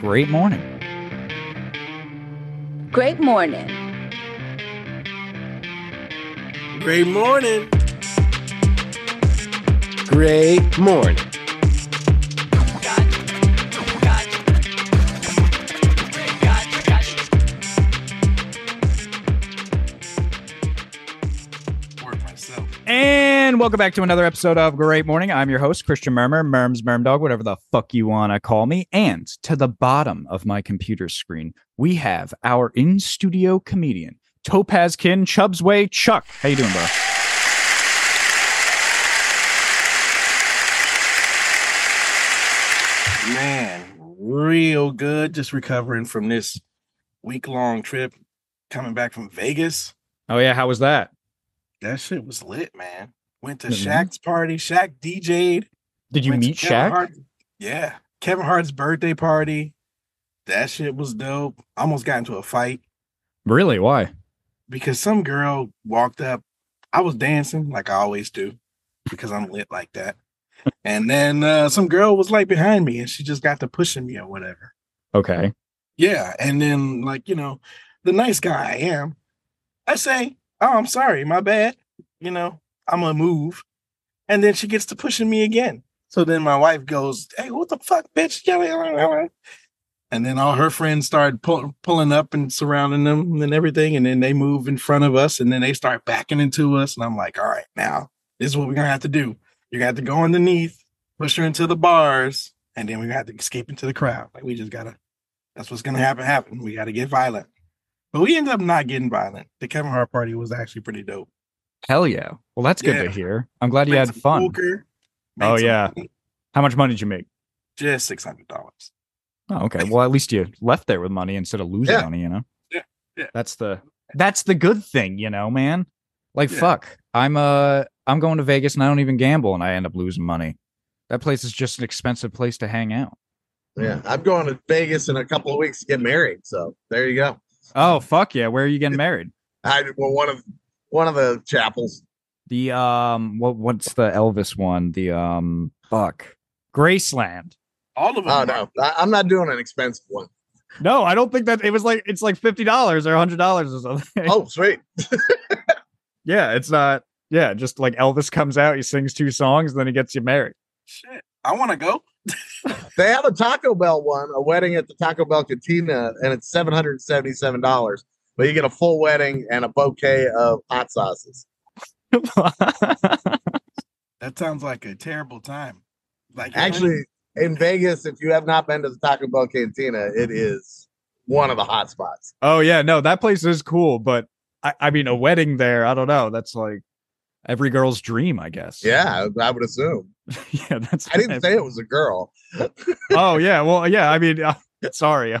Great morning. Great morning. Great morning. Great morning. Welcome back to another episode of Great Morning. I'm your host, Christian Murmur, Merms Mermdog, whatever the fuck you want to call me. And to the bottom of my computer screen, we have our in-studio comedian, Topaz Kin Chubbs Way Chuck. How you doing, bro? Man, real good. Just recovering from this week long trip coming back from Vegas. Oh yeah, how was that? That shit was lit, man. Went to Mhm. Shaq's party. Shaq DJ'd. Did you meet Shaq? Hart- Yeah. Kevin Hart's birthday party. That shit was dope. Almost got into a fight Really? Why? because some girl walked up. I was dancing like I always do because I'm lit like that. and then uh, some girl was like behind me and she just got to pushing me or whatever. Okay. Yeah. And then, like, you know, the nice guy I am, I say, Oh, I'm sorry, my bad. You know, I'm gonna move. And then she gets to pushing me again. So then my wife goes, Hey, what the fuck, bitch? And then all her friends start pull, pulling up and surrounding them and everything. And then they move in front of us and then they start backing into us. And I'm like, All right, now this is what we're gonna have to do. You're gonna have to go underneath, push her into the bars, and then we're gonna have to escape into the crowd. Like we just gotta that's what's gonna happen. Happen. We got to get violent. But we ended up not getting violent. The Kevin Hart party was actually pretty dope. Hell yeah. Well, that's good Yeah. to hear. I'm glad you had fun. poker, Oh, yeah. money, How much money did you make? just six hundred dollars. Oh, okay. Well, at least you left there with money instead of losing Yeah. money, you know? Yeah, yeah. That's the that's the good thing, you know, man. Like Yeah. fuck. I'm uh I'm going to Vegas and I don't even gamble and I end up losing money. That place is just an expensive place to hang out. Yeah, I'm going to Vegas in a couple of weeks to get married. So there you go. Oh, fuck yeah. Where are you getting married? I well one of one of the chapels. The um what what's the Elvis one? The um fuck. Graceland. All of them. Oh no, I, I'm not doing an expensive one. No, I don't think that it was like it's like fifty dollars or hundred dollars or something. Oh sweet. yeah, it's not yeah, just like Elvis comes out, he sings two songs, then he gets you married. Shit, I want to go. They have a Taco Bell one, a wedding at the Taco Bell Cantina, and it's seven hundred and seventy-seven dollars. But you get a full wedding and a bouquet of hot sauces. That sounds like a terrible time. Like Actually, in Vegas, if you have not been to the Taco Bell Cantina, it is one of the hot spots. Oh yeah, no, that place is cool, but I, I mean a wedding there, I don't know. That's like every girl's dream, I guess. Yeah, I I would assume. yeah, that's I didn't say it was a girl. Oh yeah, well yeah, I mean uh, sorry.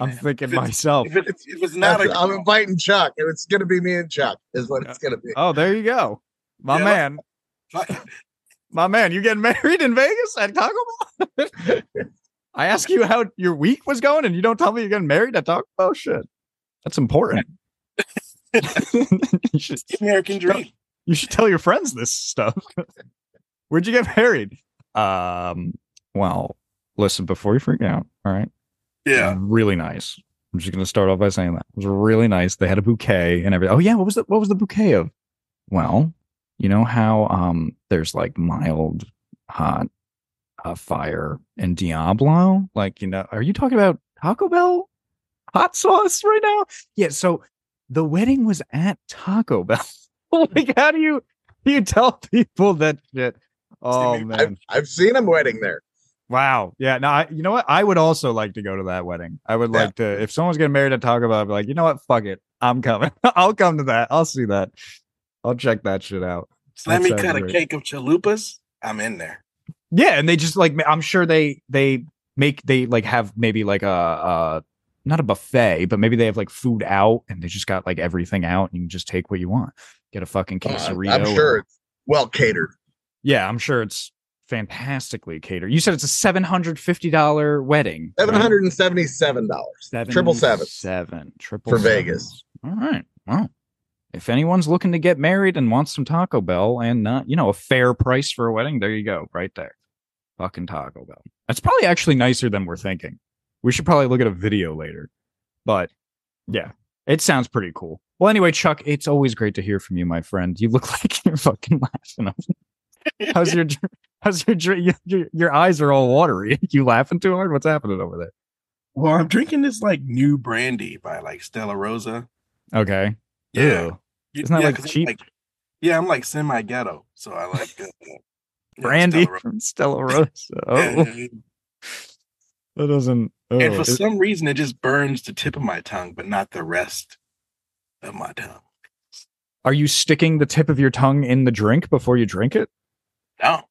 I'm man, thinking if myself. If it's, if it's not a I'm inviting Chuck. and It's gonna be me and Chuck, is what it's gonna be. Oh, there you go. My Yeah. man. fuck, My man, you getting married in Vegas at Taco Bell? I ask you how your week was going and you don't tell me you're getting married at Taco Bell? Shit. That's important. you, should, American dream. you should tell your friends this stuff. Where'd you get married? Um, well, listen, before you freak out, all right? Yeah. Really nice. I'm just gonna start off by saying that. It was really nice. They had a bouquet and everything. Oh yeah, what was the what was the bouquet of? Well, you know how um there's like mild hot uh, fire and Diablo? Like, you know, are you talking about Taco Bell hot sauce right now? Yeah, so the wedding was at Taco Bell. like, how do you you tell people that shit? Oh I've, man. I've seen him wedding there. Wow. Yeah. No, I, you know what? I would also like to go to that wedding. I would Yeah. like to, if someone's getting married at Taco Bell, I'd be like, you know what? Fuck it. I'm coming. I'll come to that. I'll see that. I'll check that shit out. So let me cut a cake of chalupas. I'm in there. Yeah. And they just like, I'm sure they, they make, they like have maybe like a, uh, not a buffet, but maybe they have like food out and they just got like everything out and you can just take what you want. Get a fucking Uh, quesarito. I'm sure it's well catered. Yeah. I'm sure it's fantastically catered. You said it's a $750 wedding. right? Seven hundred and seventy-seven dollars. Triple seven. Seven. Triple For sevens. Vegas. All right. Well, if anyone's looking to get married and wants some Taco Bell and not, you know, a fair price for a wedding, there you go, right there. Fucking Taco Bell. That's probably actually nicer than we're thinking. We should probably look at a video later. But yeah, it sounds pretty cool. Well, anyway, Chuck, it's always great to hear from you, my friend. You look like you're fucking laughing. how's your dr- how's your, your your your eyes are all watery? You laughing too hard? What's happening over there? Well, I'm drinking this like new brandy by like Stella Rosa. Okay. Yeah. Ew. Isn't that, Yeah, like, 'cause I'm, cheap? yeah, I'm like semi ghetto, so I like uh, Brandy Stella from Stella Rosa. Oh, that doesn't. Oh, and for it- some reason, it just burns the tip of my tongue, but not the rest of my tongue. are you sticking the tip of your tongue in the drink before you drink it? No,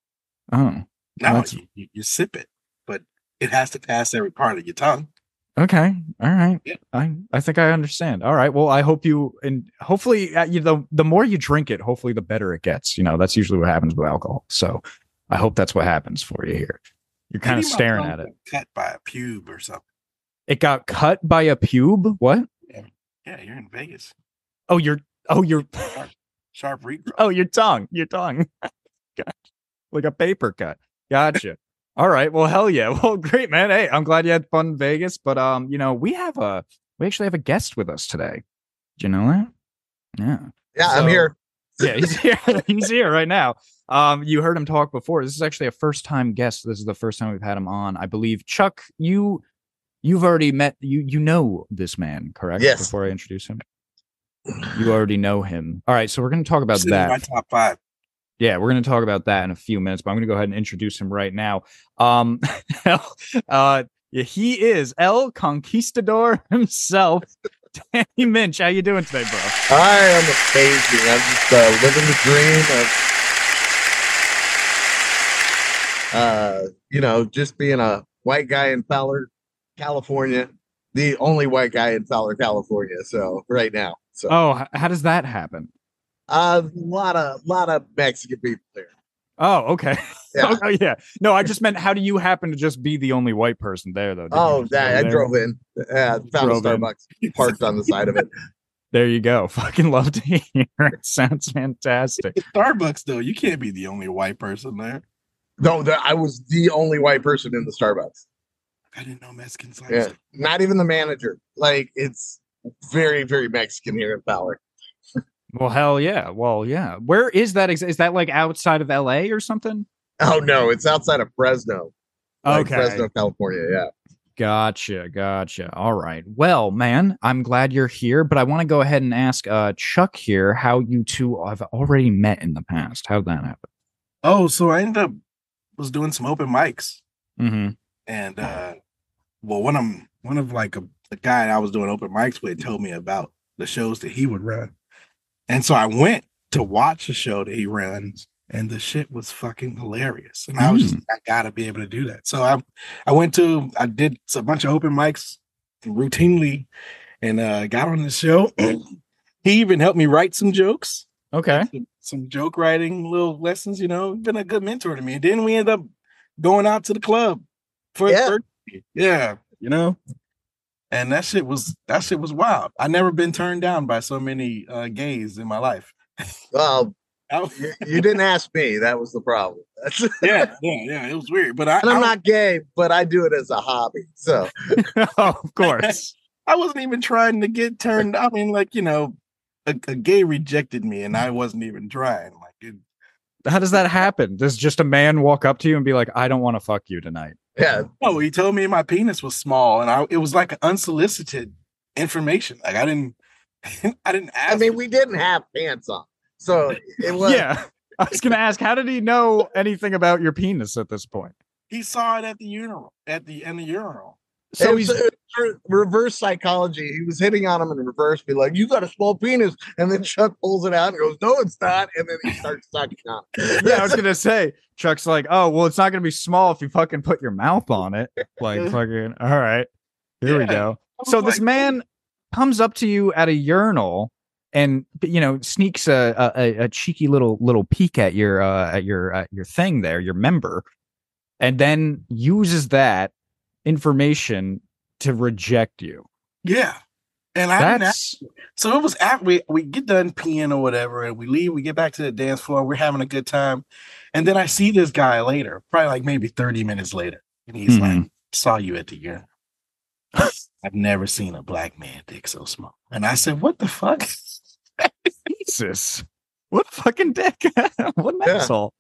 Oh, no, That's- you, you, sip it, but it has to pass every part of your tongue. okay. All right. Yeah. I I think I understand. All right. Well, I hope you and hopefully uh, you the the more you drink it, hopefully the better it gets. You know, that's usually what happens with alcohol. So, I hope that's what happens for you here. You're kind of Maybe staring at it. Cut by a pube or something. It got cut by a pube. What? Yeah, yeah you're in Vegas. Oh, you're. oh your Sharp regrowth. oh your tongue, your tongue. Gotcha. Like a paper cut. Gotcha. All right. Well, hell yeah. Well, great, man. Hey, I'm glad you had fun in Vegas. But um, you know, we have a we actually have a guest with us today. Do you know that? Yeah. Yeah, I'm here. Yeah, he's here. he's here right now. Um, you heard him talk before. This is actually a first time guest. This is the first time we've had him on. I believe Chuck, you you've already met you you know this man, correct? Yes. Before I introduce him. You already know him. All right, so we're gonna talk about Sitting in My that. top five. Yeah, we're going to talk about that in a few minutes, but I'm going to go ahead and introduce him right now. Um, uh, yeah, he is El Conquistador himself, Danny Minch. How you doing today, bro? I am amazing. I'm just uh, living the dream of, uh, you know, just being a white guy in Fowler, California, the only white guy in Fowler, California. So right now, so Oh, how does that happen? A lot of lot of Mexican people there. Oh, okay. Yeah. Oh, yeah. No, I just meant how do you happen to just be the only white person there, though? Did Oh, just that I there? drove in, uh, found a Drove in. Starbucks parked on the side of it. There you go. Fucking love to hear. It sounds fantastic. Starbucks though. You can't be the only white person there. No, the, I was the only white person in the Starbucks. I didn't know Mexicans like Yeah, not even the manager. Like it's very, very Mexican here in Fowler. Well, hell yeah. Well, yeah. Where is that? Ex- is that like outside of LA or something? Oh no, it's outside of Fresno. Like okay. Fresno, California. Yeah. Gotcha, gotcha. All right. Well, man, I'm glad you're here, but I want to go ahead and ask uh Chuck here how you two have already met in the past. How'd that happen? Oh, so I ended up was doing some open mics, Mm-hmm. and uh, well, one of 'em- one of like a the guy I was doing open mics with told me about the shows that he would run, and so I went to watch the show that he runs, and the shit was fucking hilarious, and I was just I gotta be able to do that. So I I went to I did a bunch of open mics routinely, and uh, got on the show. he even helped me write some jokes Okay. some, some joke writing little lessons, you know, been a good mentor to me. And then we end up going out to the club for Yeah. for- yeah, you know. And that shit was that shit was wild. I never been turned down by so many uh gays in my life. Well, you, you didn't ask me. That was the problem. Yeah, yeah, yeah. It was weird. But I, I'm I, not gay, but I do it as a hobby. So oh, of course. I wasn't even trying to get turned. I mean, like, you know, a, a gay rejected me and I wasn't even trying. Like it, How does that happen? Does just a man walk up to you and be like, I don't want to fuck you tonight? Yeah, No, he told me my penis was small, and I it was like unsolicited information. Like I didn't, I didn't ask. I mean, we didn't have pants on, so it was. yeah. I was gonna ask, how did he know anything about your penis at this point? he saw it at the urinal, at the in the urinal. So he's reverse psychology. He was hitting on him in reverse, be like, "You got a small penis," and then Chuck pulls it out and goes, "No, it's not," and then he starts sucking on. it. yeah, I was gonna say, Chuck's like, oh, well, it's not gonna be small if you fucking put your mouth on it. Like fucking, all right, here we go. So was this man comes up to you at a urinal and you know sneaks a, a a cheeky little little peek at your uh at your at your thing there, your member, and then uses that information to reject you. yeah, and I. That's So it was after we we get done peeing or whatever, and we leave. We get back to the dance floor. We're having a good time, and then I see this guy later, probably like maybe thirty minutes later, and he's like, Mhm. "Saw you at the urinal." I've never seen a black man dick so small. And I said, What the fuck? Jesus. What a fucking dick. what an Yeah. asshole.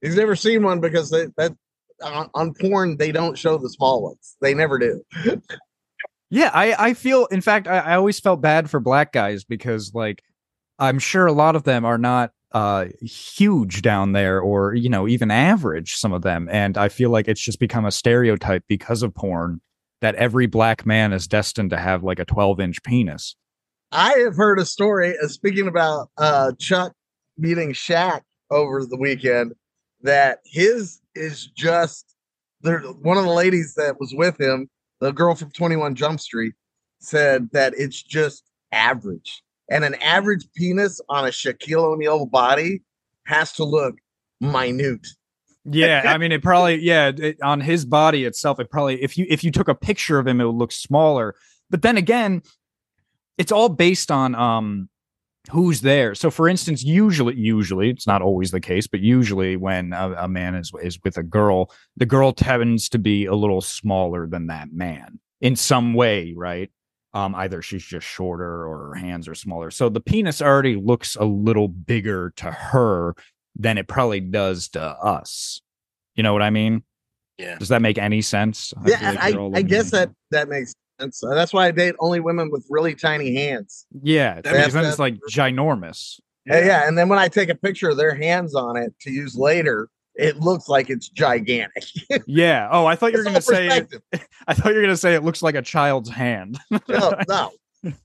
He's never seen one because they, that on, on porn they don't show the small ones. They never do. Yeah, I, I feel in fact I, I always felt bad for black guys because like I'm sure a lot of them are not uh huge down there or you know even average some of them and I feel like it's just become a stereotype because of porn that every black man is destined to have like a 12 inch penis. I have heard a story. Uh, speaking about uh, Chuck meeting Shaq over the weekend, that his is just there. One of the ladies that was with him, the girl from Twenty One Jump Street, said that it's just average, and an average penis on a Shaquille O'Neal body has to look minute. Yeah, I mean it probably yeah, it, on his body itself it probably if you if you took a picture of him it would look smaller. But then again, it's all based on um who's there. So for instance, usually usually it's not always the case, but usually when a, a man is is with a girl, the girl tends to be a little smaller than that man in some way, right? Um, either she's just shorter or her hands are smaller. So the penis already looks a little bigger to her than it probably does to us. You know what I mean? Yeah. Does that make any sense? I Yeah, like I, I guess that that makes sense. Uh, that's why I date only women with really tiny hands. Yeah, That because then it's like ginormous. Yeah. yeah, and then when I take a picture of their hands on it to use later, it looks like it's gigantic. Yeah. Oh, I thought you were gonna say. I thought you were gonna say it looks like a child's hand. no, no.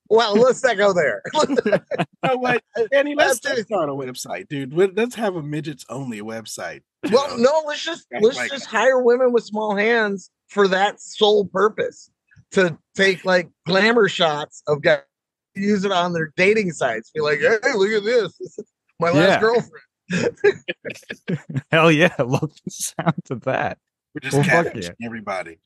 Well, let's not go there. You know what? Danny, let's, That's let's start a website, dude. Let- Let's have a midgets only website. well, know? no, let's just let's like- just hire women with small hands for that sole purpose to take like glamour shots of guys use it on their dating sites. Be like, hey, look at this. This my last Yeah. girlfriend. Hell yeah, love the sound of that. We're just Well, fuck catfishing everybody.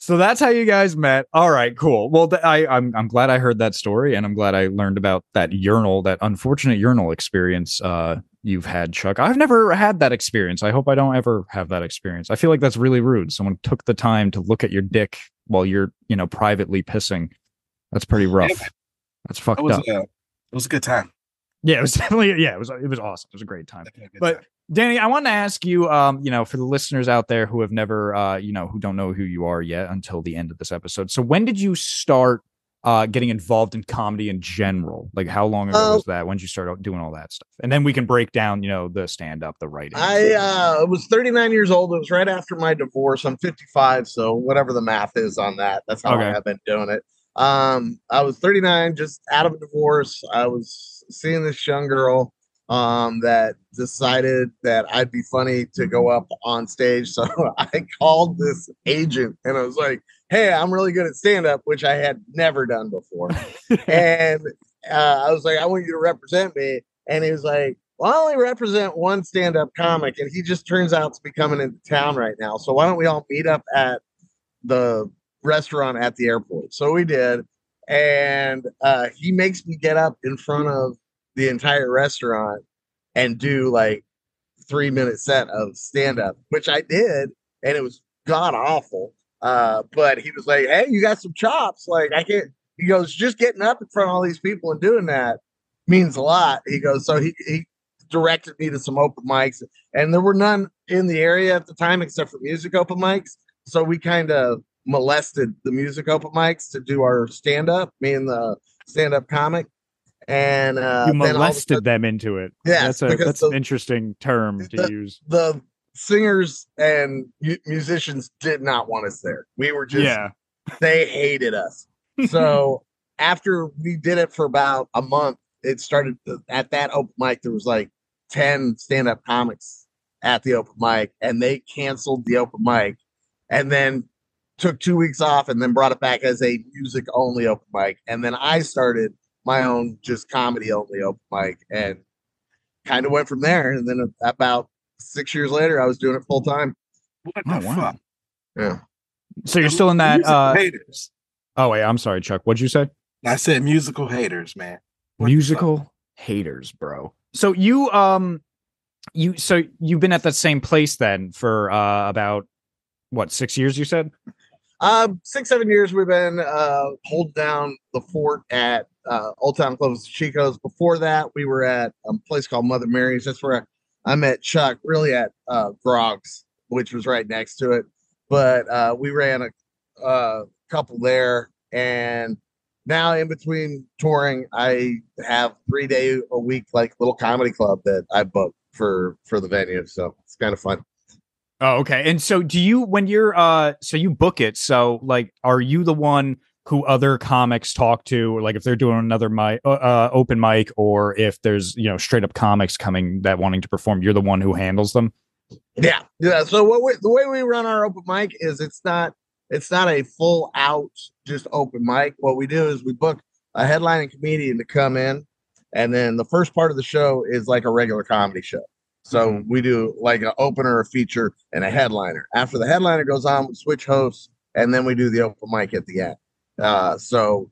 So that's how you guys met. All right, cool. Well, th- I, I'm I'm glad I heard that story, and I'm glad I learned about that urinal, that unfortunate urinal experience uh, you've had, Chuck. I've never had that experience. I hope I don't ever have that experience. I feel like that's really rude. Someone took the time to look at your dick while you're, you know, privately pissing. That's pretty rough. That's fucked It was, up. uh, it was a good time. Yeah, it was definitely yeah, it was it was awesome. It was a great time. A But time. Danny, I want to ask you, um, you know, for the listeners out there who have never, uh, you know, who don't know who you are yet until the end of this episode. So, when did you start uh, getting involved in comedy in general? Like, how long ago Uh, was that? When did you start doing all that stuff? And then we can break down, you know, the stand up, the writing. I uh, was 39 years old. It was right after my divorce. I'm 55, so whatever the math is on that, that's how Okay. long I've been doing it. Um, I was 39, just out of a divorce. I was seeing this young girl um, that decided that I'd be funny to go up on stage. So I called this agent and I was like, "Hey, I'm really good at stand up, which I had never done before." and uh, I was like, I want you to represent me. And he was like, Well, I only represent one stand up comic, and he just turns out to be coming into town right now. So why don't we all meet up at the restaurant at the airport? So we did. And uh, he makes me get up in front of the entire restaurant and do like three minute set of stand up, which I did. And it was god awful. Uh, but he was like, Hey, you got some chops. Like, I can't he goes, just getting up in front of all these people and doing that means a lot. He goes, so he, he directed me to some open mics, and there were none in the area at the time except for music open mics. So we kind of molested the music open mics to do our stand up, me and the stand up comic. And uh, you then all of a molested them into it. Yeah, that's a that's the- an interesting term to the- use. the singers and mu- musicians did not want us there. We were just yeah, they hated us. So after we did it for about a month, it started at that open mic. There was like 10 stand up comics at the open mic, and they canceled the open mic and then took two weeks off and then brought it back as a music only open mic. And then I started my own just comedy only open mic and kind of went from there. And then about six years later, I was doing it full time. What Oh, wow. fuck? Yeah. so you're still in that. Musical Uh, haters. oh wait, I'm sorry, Chuck. What'd you say? I said musical haters, man. What musical haters bro so you um you so you've been at that same place then for uh about what six years you said Um, six, seven years we've been uh holding down the fort at uh Old Town Club Chico's. Before that, we were at a place called Mother Mary's. That's where I, I met Chuck, really at uh Grog's, which was right next to it. But uh we ran a uh couple there and now in between touring, I have three day a week like little comedy club that I book for for the venue. So it's kind of fun. Oh, okay. And so do you when you're uh so you book it, so like are you the one who other comics talk to like if they're doing another mic uh, uh, open mic or if there's you know straight up comics coming that wanting to perform, you're the one who handles them? Yeah. Yeah. So what we, the way we run our open mic is it's not it's not a full out just open mic. What we do is we book a headlining comedian to come in, and then the first part of the show is like a regular comedy show. So mm-hmm. we do like an opener, a feature, and a headliner. After the headliner goes on, we switch hosts, and then we do the open mic at the end. Uh, so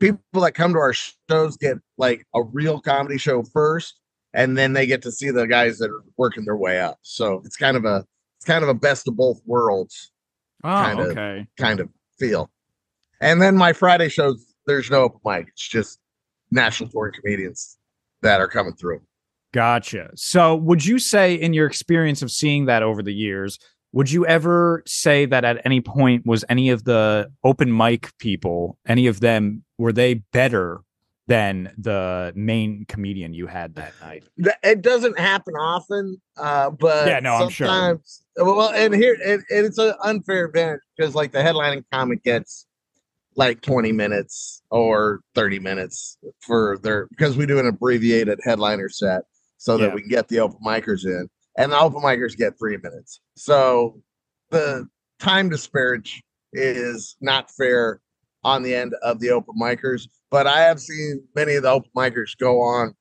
people that come to our shows get like a real comedy show first, and then they get to see the guys that are working their way up. So it's kind of a it's kind of a best of both worlds Oh, kind of, okay. Kind of feel. And then my Friday shows, there's no open mic. It's just national touring comedians that are coming through. Gotcha. So, would you say, in your experience of seeing that over the years, would you ever say that at any point was any of the open mic people, any of them, were they better than the main comedian you had that night. It doesn't happen often, uh, but yeah, no, I'm sure. Well, and here and, and it's an unfair advantage because like the headlining comic gets like 20 minutes or 30 minutes for their because we do an abbreviated headliner set so that yeah. we can get the open micers in, and the open micers get three minutes. So the time disparage is not fair on the end of the open micers but I have seen many of the open micers go on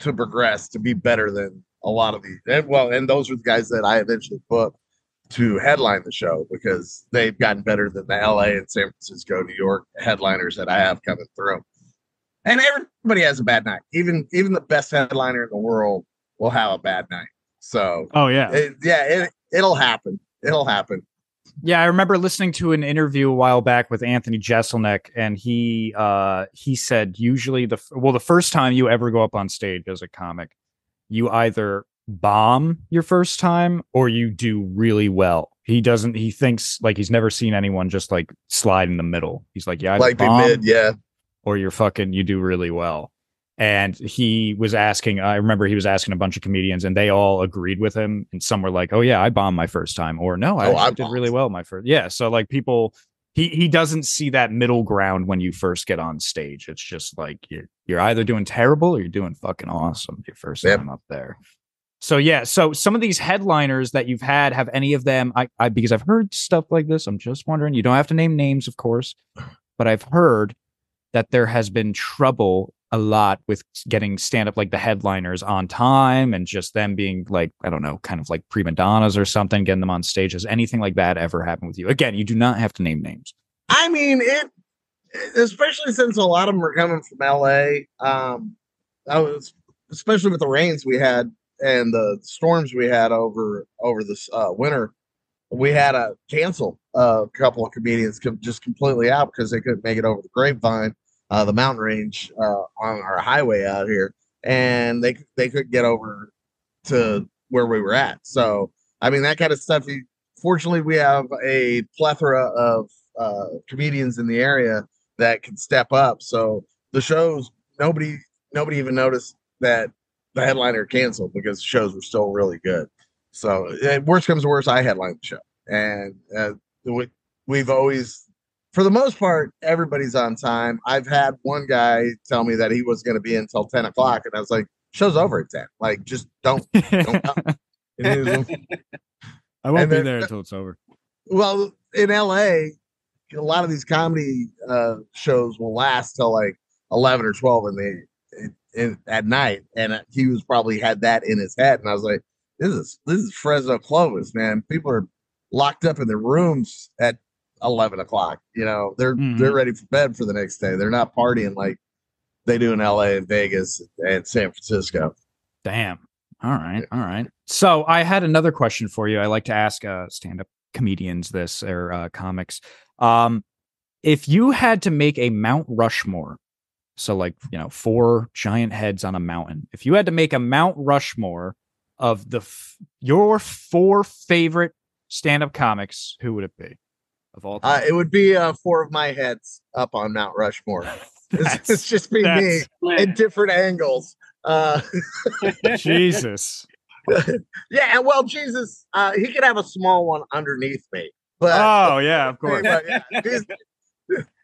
to progress to be better than a lot of these. And well, and those are the guys that I eventually booked to headline the show because they've gotten better than the LA and San Francisco, New York headliners that I have coming through. And everybody has a bad night. Even even the best headliner in the world will have a bad night. So, oh yeah, it, yeah, it, it'll happen. It'll happen. Yeah, I remember listening to an interview a while back with Anthony Jeselnik, and he uh, he said usually the well the first time you ever go up on stage as a comic, you either bomb your first time or you do really well. He doesn't. He thinks like he's never seen anyone just like slide in the middle. He's like, yeah, like the mid, yeah, or you're fucking you do really well and he was asking i remember he was asking a bunch of comedians and they all agreed with him. And some were like oh yeah i bombed my first time. Or no i, oh, I did really well my first yeah. So like people he he doesn't see that middle ground when you first get on stage. It's just like you're, you're either doing terrible or you're doing fucking awesome your first yep. time up there. So yeah so some of these headliners that you've had have any of them I, I because i've heard stuff like this i'm just wondering you don't have to name names of course but i've heard that there has been trouble a lot with getting stand up like the headliners on time and just them being like I don't know, kind of like prima donnas or something, getting them on stage. Has anything like that ever happened with you? Again, you do not have to name names. I mean it, especially since a lot of them are coming from L.A. Um, I was especially with the rains we had and the storms we had over over this uh, winter. We had to cancel a couple of comedians just completely out because they couldn't make it over the grapevine uh, the mountain range uh, on our highway out here, and they they could get over to where we were at. So I mean that kind of stuff. You, fortunately, we have a plethora of uh, comedians in the area that can step up. So the shows nobody nobody even noticed that the headliner canceled because the shows were still really good. So worst comes to worst, I headline the show, and uh, we, we've always for the most part, everybody's on time. I've had one guy tell me that he was going to be until 10 o'clock, and I was like, show's over at 10. Like, just don't. don't I won't be there until it's over. Well, in LA, a lot of these comedy uh, shows will last till like 11 or 12 in the in, in, at night. And he was probably had that in his head. And I was like, this is this is Fresno Clovis, man. People are locked up in their rooms at 11 o'clock. You know, they're mm-hmm. they're ready for bed for the next day. They're not partying like they do in LA and Vegas and San Francisco. Damn. All right. All right. So I had another question for you. I like to ask uh, stand up comedians this or uh, comics. Um, if you had to make a Mount Rushmore, so like you know four giant heads on a mountain, if you had to make a Mount Rushmore of the f- your four favorite stand-up comics, who would it be? Of all Uh, it would be uh, four of my heads up on Mount Rushmore. It's, it's just be me that's- in different angles. Uh, Jesus. yeah, and well, Jesus, uh, he could have a small one underneath me, but Oh yeah, of course. but, yeah,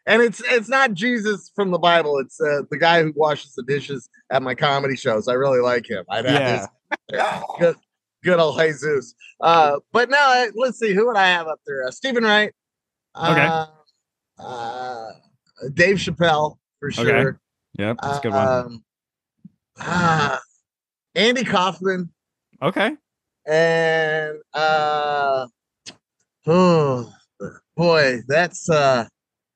and it's it's not Jesus from the Bible. It's uh, the guy who washes the dishes at my comedy shows. I really like him. I'd have Yeah. his good, good old Jesus. Uh, but no, uh, let's see who would I have up there? Uh, Steven Wright. Okay. Uh, uh, Dave Chappelle for Okay. sure. Yep, that's a good one. Um, ah, Andy Kaufman Okay. and uh, oh boy, that's uh,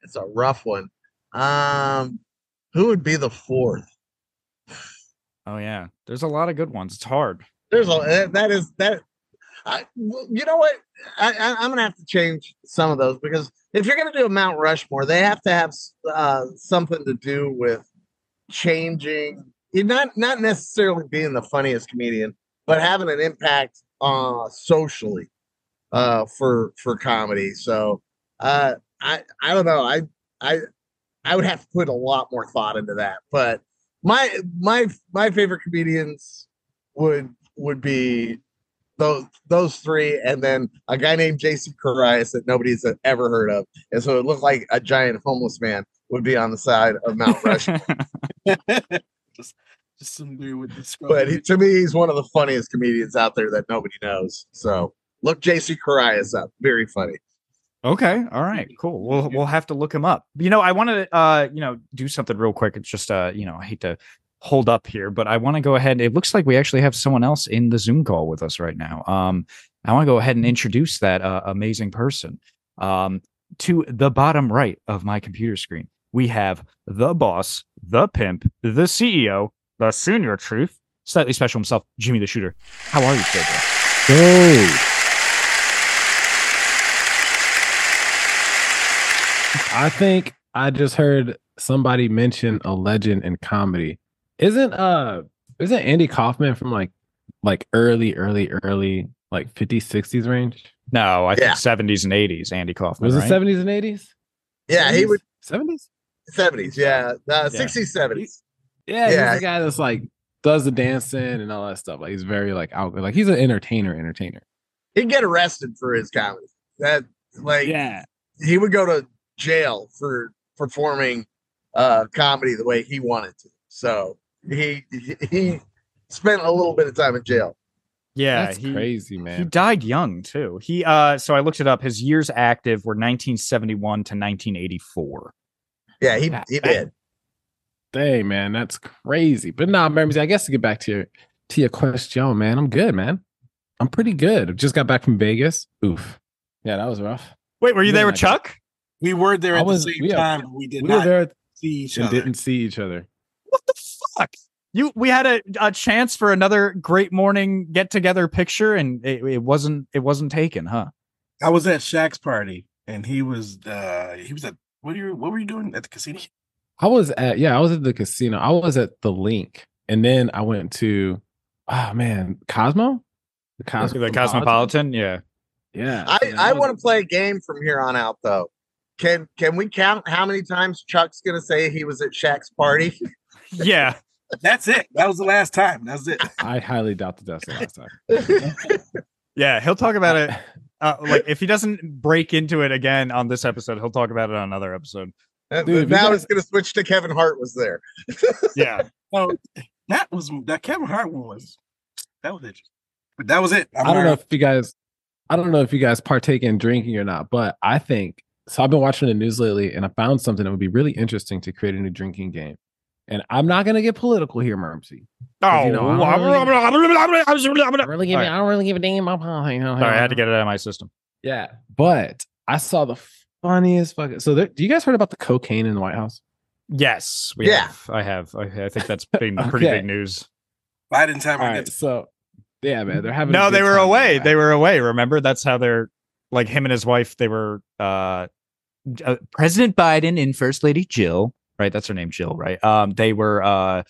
that's a rough one. Um, who would be the fourth? Oh yeah, there's a lot of good ones. It's hard. There's a that is that. I, you know what? I, I, I'm gonna have to change some of those because if you're gonna do a Mount Rushmore, they have to have uh, something to do with changing. Not not necessarily being the funniest comedian, but having an impact uh, socially uh, for for comedy. So uh, I I don't know. I I I would have to put a lot more thought into that. But my my my favorite comedians would would be those those three, and then a guy named Jason Carias that nobody's ever heard of, and so it looked like a giant homeless man would be on the side of Mount Rushmore. just, just some dude with the but he, to me, he's one of the funniest comedians out there that nobody knows. So look Jason Carias up, very funny. Okay. All right. Cool. We'll we'll have to look him up. You know, I want to uh, you know, do something real quick. It's just uh, you know, I hate to hold up here, but I want to go ahead. It looks like we actually have someone else in the Zoom call with us right now. Um, I want to go ahead and introduce that uh, amazing person. Um, to the bottom right of my computer screen, we have the boss, the pimp, the CEO, the senior truth, slightly special himself, Jimmy the Shooter. How are you today? Good. I think I just heard somebody mention a legend in comedy. Isn't uh isn't Andy Kaufman from like like early, early, early like 50s, 60s range? No, I Yeah. think 70s and 80s, Andy Kaufman. Was right? it 70s and 80s? Yeah, he would 70s? seventies. Yeah, uh, 60s, 70s. Yeah, Yeah. he's the guy that's like does the dancing and all that stuff. Like he's very like out like he's an entertainer, entertainer. He'd get arrested for his comedy. That like Yeah. he would go to jail for performing uh comedy the way he wanted to. So he he, he spent a little bit of time in jail. Yeah, That's he, crazy, man. He died young too. He uh so I looked it up. His years active were 1971 to 1984. Yeah, he Yeah, he did. Dang, man, that's crazy. But nah, Ramsey, I guess to get back to your to your question, man, I'm good, man. I'm pretty good. Just got back from Vegas. Oof. Yeah, that was rough. Wait, were you Really there with not Chuck? We were there at was- the same we are- time, but we did we were not there see each and other. didn't see each other. What the fuck? You we had a, a chance for another great morning get together picture and it, it wasn't it wasn't taken, huh? I was at Shaq's party, and he was uh he was at what are you what were you doing at the casino? I was at yeah, I was at the casino. I was at the LINQ, and then I went to oh man, Cosmo, the Cosmo, The Cosmopolitan, yeah. Yeah, I and I want to play a game from here on out though. Can can we count how many times Chuck's gonna say he was at Shaq's party? Yeah. That's it. That was the last time. That's it. I highly doubt that that's the last time. Yeah, he'll talk about it uh, like if he doesn't break into it again on this episode, he'll talk about it on another episode. Dude, if now it's gonna switch to Kevin Hart was there. Yeah. Oh, that was that Kevin Hart one was that was it. But that was it. I'm I don't know if you guys, I don't know if you guys partake in drinking or not, but I think so. I've been watching the news lately, and I found something that would be really interesting to create a new drinking game. And I'm not gonna get political here, Mermsy. Oh, you know, I don't I really give, All right. I don't really give a damn about politics. I had to get it out of my system. Yeah, but I saw the funniest fucking. So, there, do you guys heard about the cocaine in the White House? Yes, we Yeah. have. I have. I, I think that's been pretty big news. Biden's time All to right, get so yeah, man, they're having. No, good they were time in the away. White They were away. Remember, that's how they're like him and his wife, they were uh, uh, President Biden and First Lady Jill, right? That's her name, Jill, right? Um, they were uh,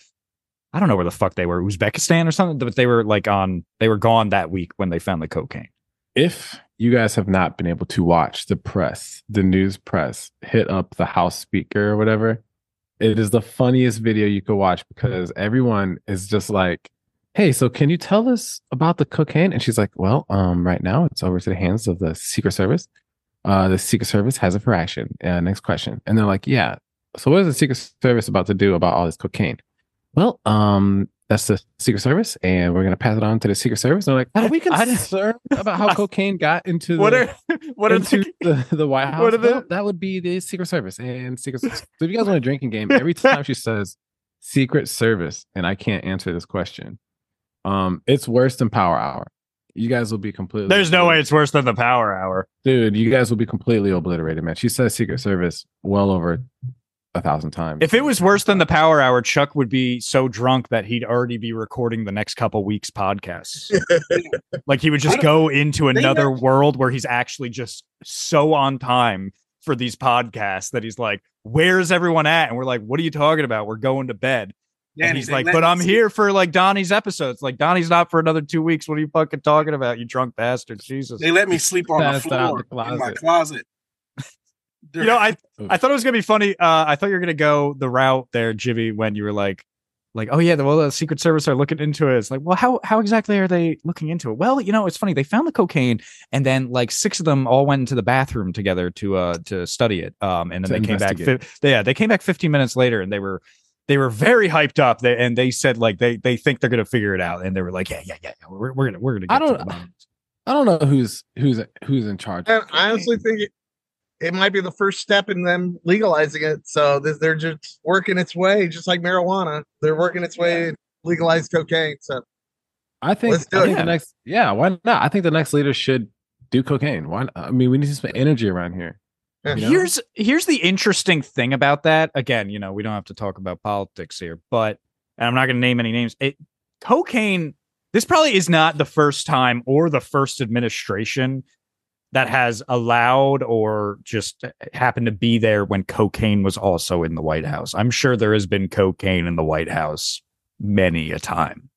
I don't know where the fuck they were, Uzbekistan or something, but they were like on, they were gone that week when they found the cocaine. If you guys have not been able to watch the press, the news press, hit up the House Speaker or whatever, it is the funniest video you could watch because everyone is just like, "Hey, so can you tell us about the cocaine?" And she's like, "Well, um, right now it's over to the hands of the Secret Service. Uh, the Secret Service has it for action. Uh, next question." And they're like, "Yeah, so what is the Secret Service about to do about all this cocaine?" Well, um, that's the Secret Service, and we're gonna pass it on to the Secret Service. And they're like, are we I- concerned about how cocaine got into the, What are what are into the, the, the White House? What are the- Well, that would be the Secret Service and Secret. Service. So if you guys want a drinking game, every time she says Secret Service, and I can't answer this question, um, it's worse than Power Hour. You guys will be completely. There's no way it's worse than the Power Hour. dude. You guys will be completely obliterated, man. She says Secret Service well over a thousand times. If it was worse than the Power Hour, Chuck would be so drunk that he'd already be recording the next couple weeks podcasts. like he would just go into another know- world where he's actually just so on time for these podcasts that he's like, "Where's everyone at?" And we're like, "What are you talking about? We're going to bed." and he's like, "But I'm see- here for like Donnie's episodes. Like Donnie's not for another two weeks. What are you fucking talking about? You drunk bastard, Jesus." They let me sleep on the Passed out floor the in my closet. Closet. You know, I I thought it was gonna be funny. Uh, I thought you were gonna go the route there, Jimmy, when you were like, like, oh yeah, the, well, the Secret Service are looking into it. It's like, well, how how exactly are they looking into it? Well, you know, it's funny. They found the cocaine, and then like six of them all went into the bathroom together to uh to study it. Um, and then they came back. investigate. Fi- yeah, they came back 15 minutes later, and they were they were very hyped up. They and they said like they they think they're gonna figure it out, and they were like, yeah, yeah, yeah, yeah we're, we're gonna we're gonna. Get I don't- the bottom of this." I don't know who's who's who's in charge. And I honestly think it, it might be the first step in them legalizing it. So they're just working its way, just like marijuana. They're working its way to legalize cocaine. So I think, Let's do I think Yeah. the next, yeah, why not? I think the next leader should do cocaine. Why? not? I mean, we need to spend energy around here. Yeah. You know? Here's here's the interesting thing about that. Again, you know, we don't have to talk about politics here, but and I'm not going to name any names. It cocaine. This probably is not the first time or the first administration that has allowed or just happened to be there when cocaine was also in the White House. I'm sure there has been cocaine in the White House many a time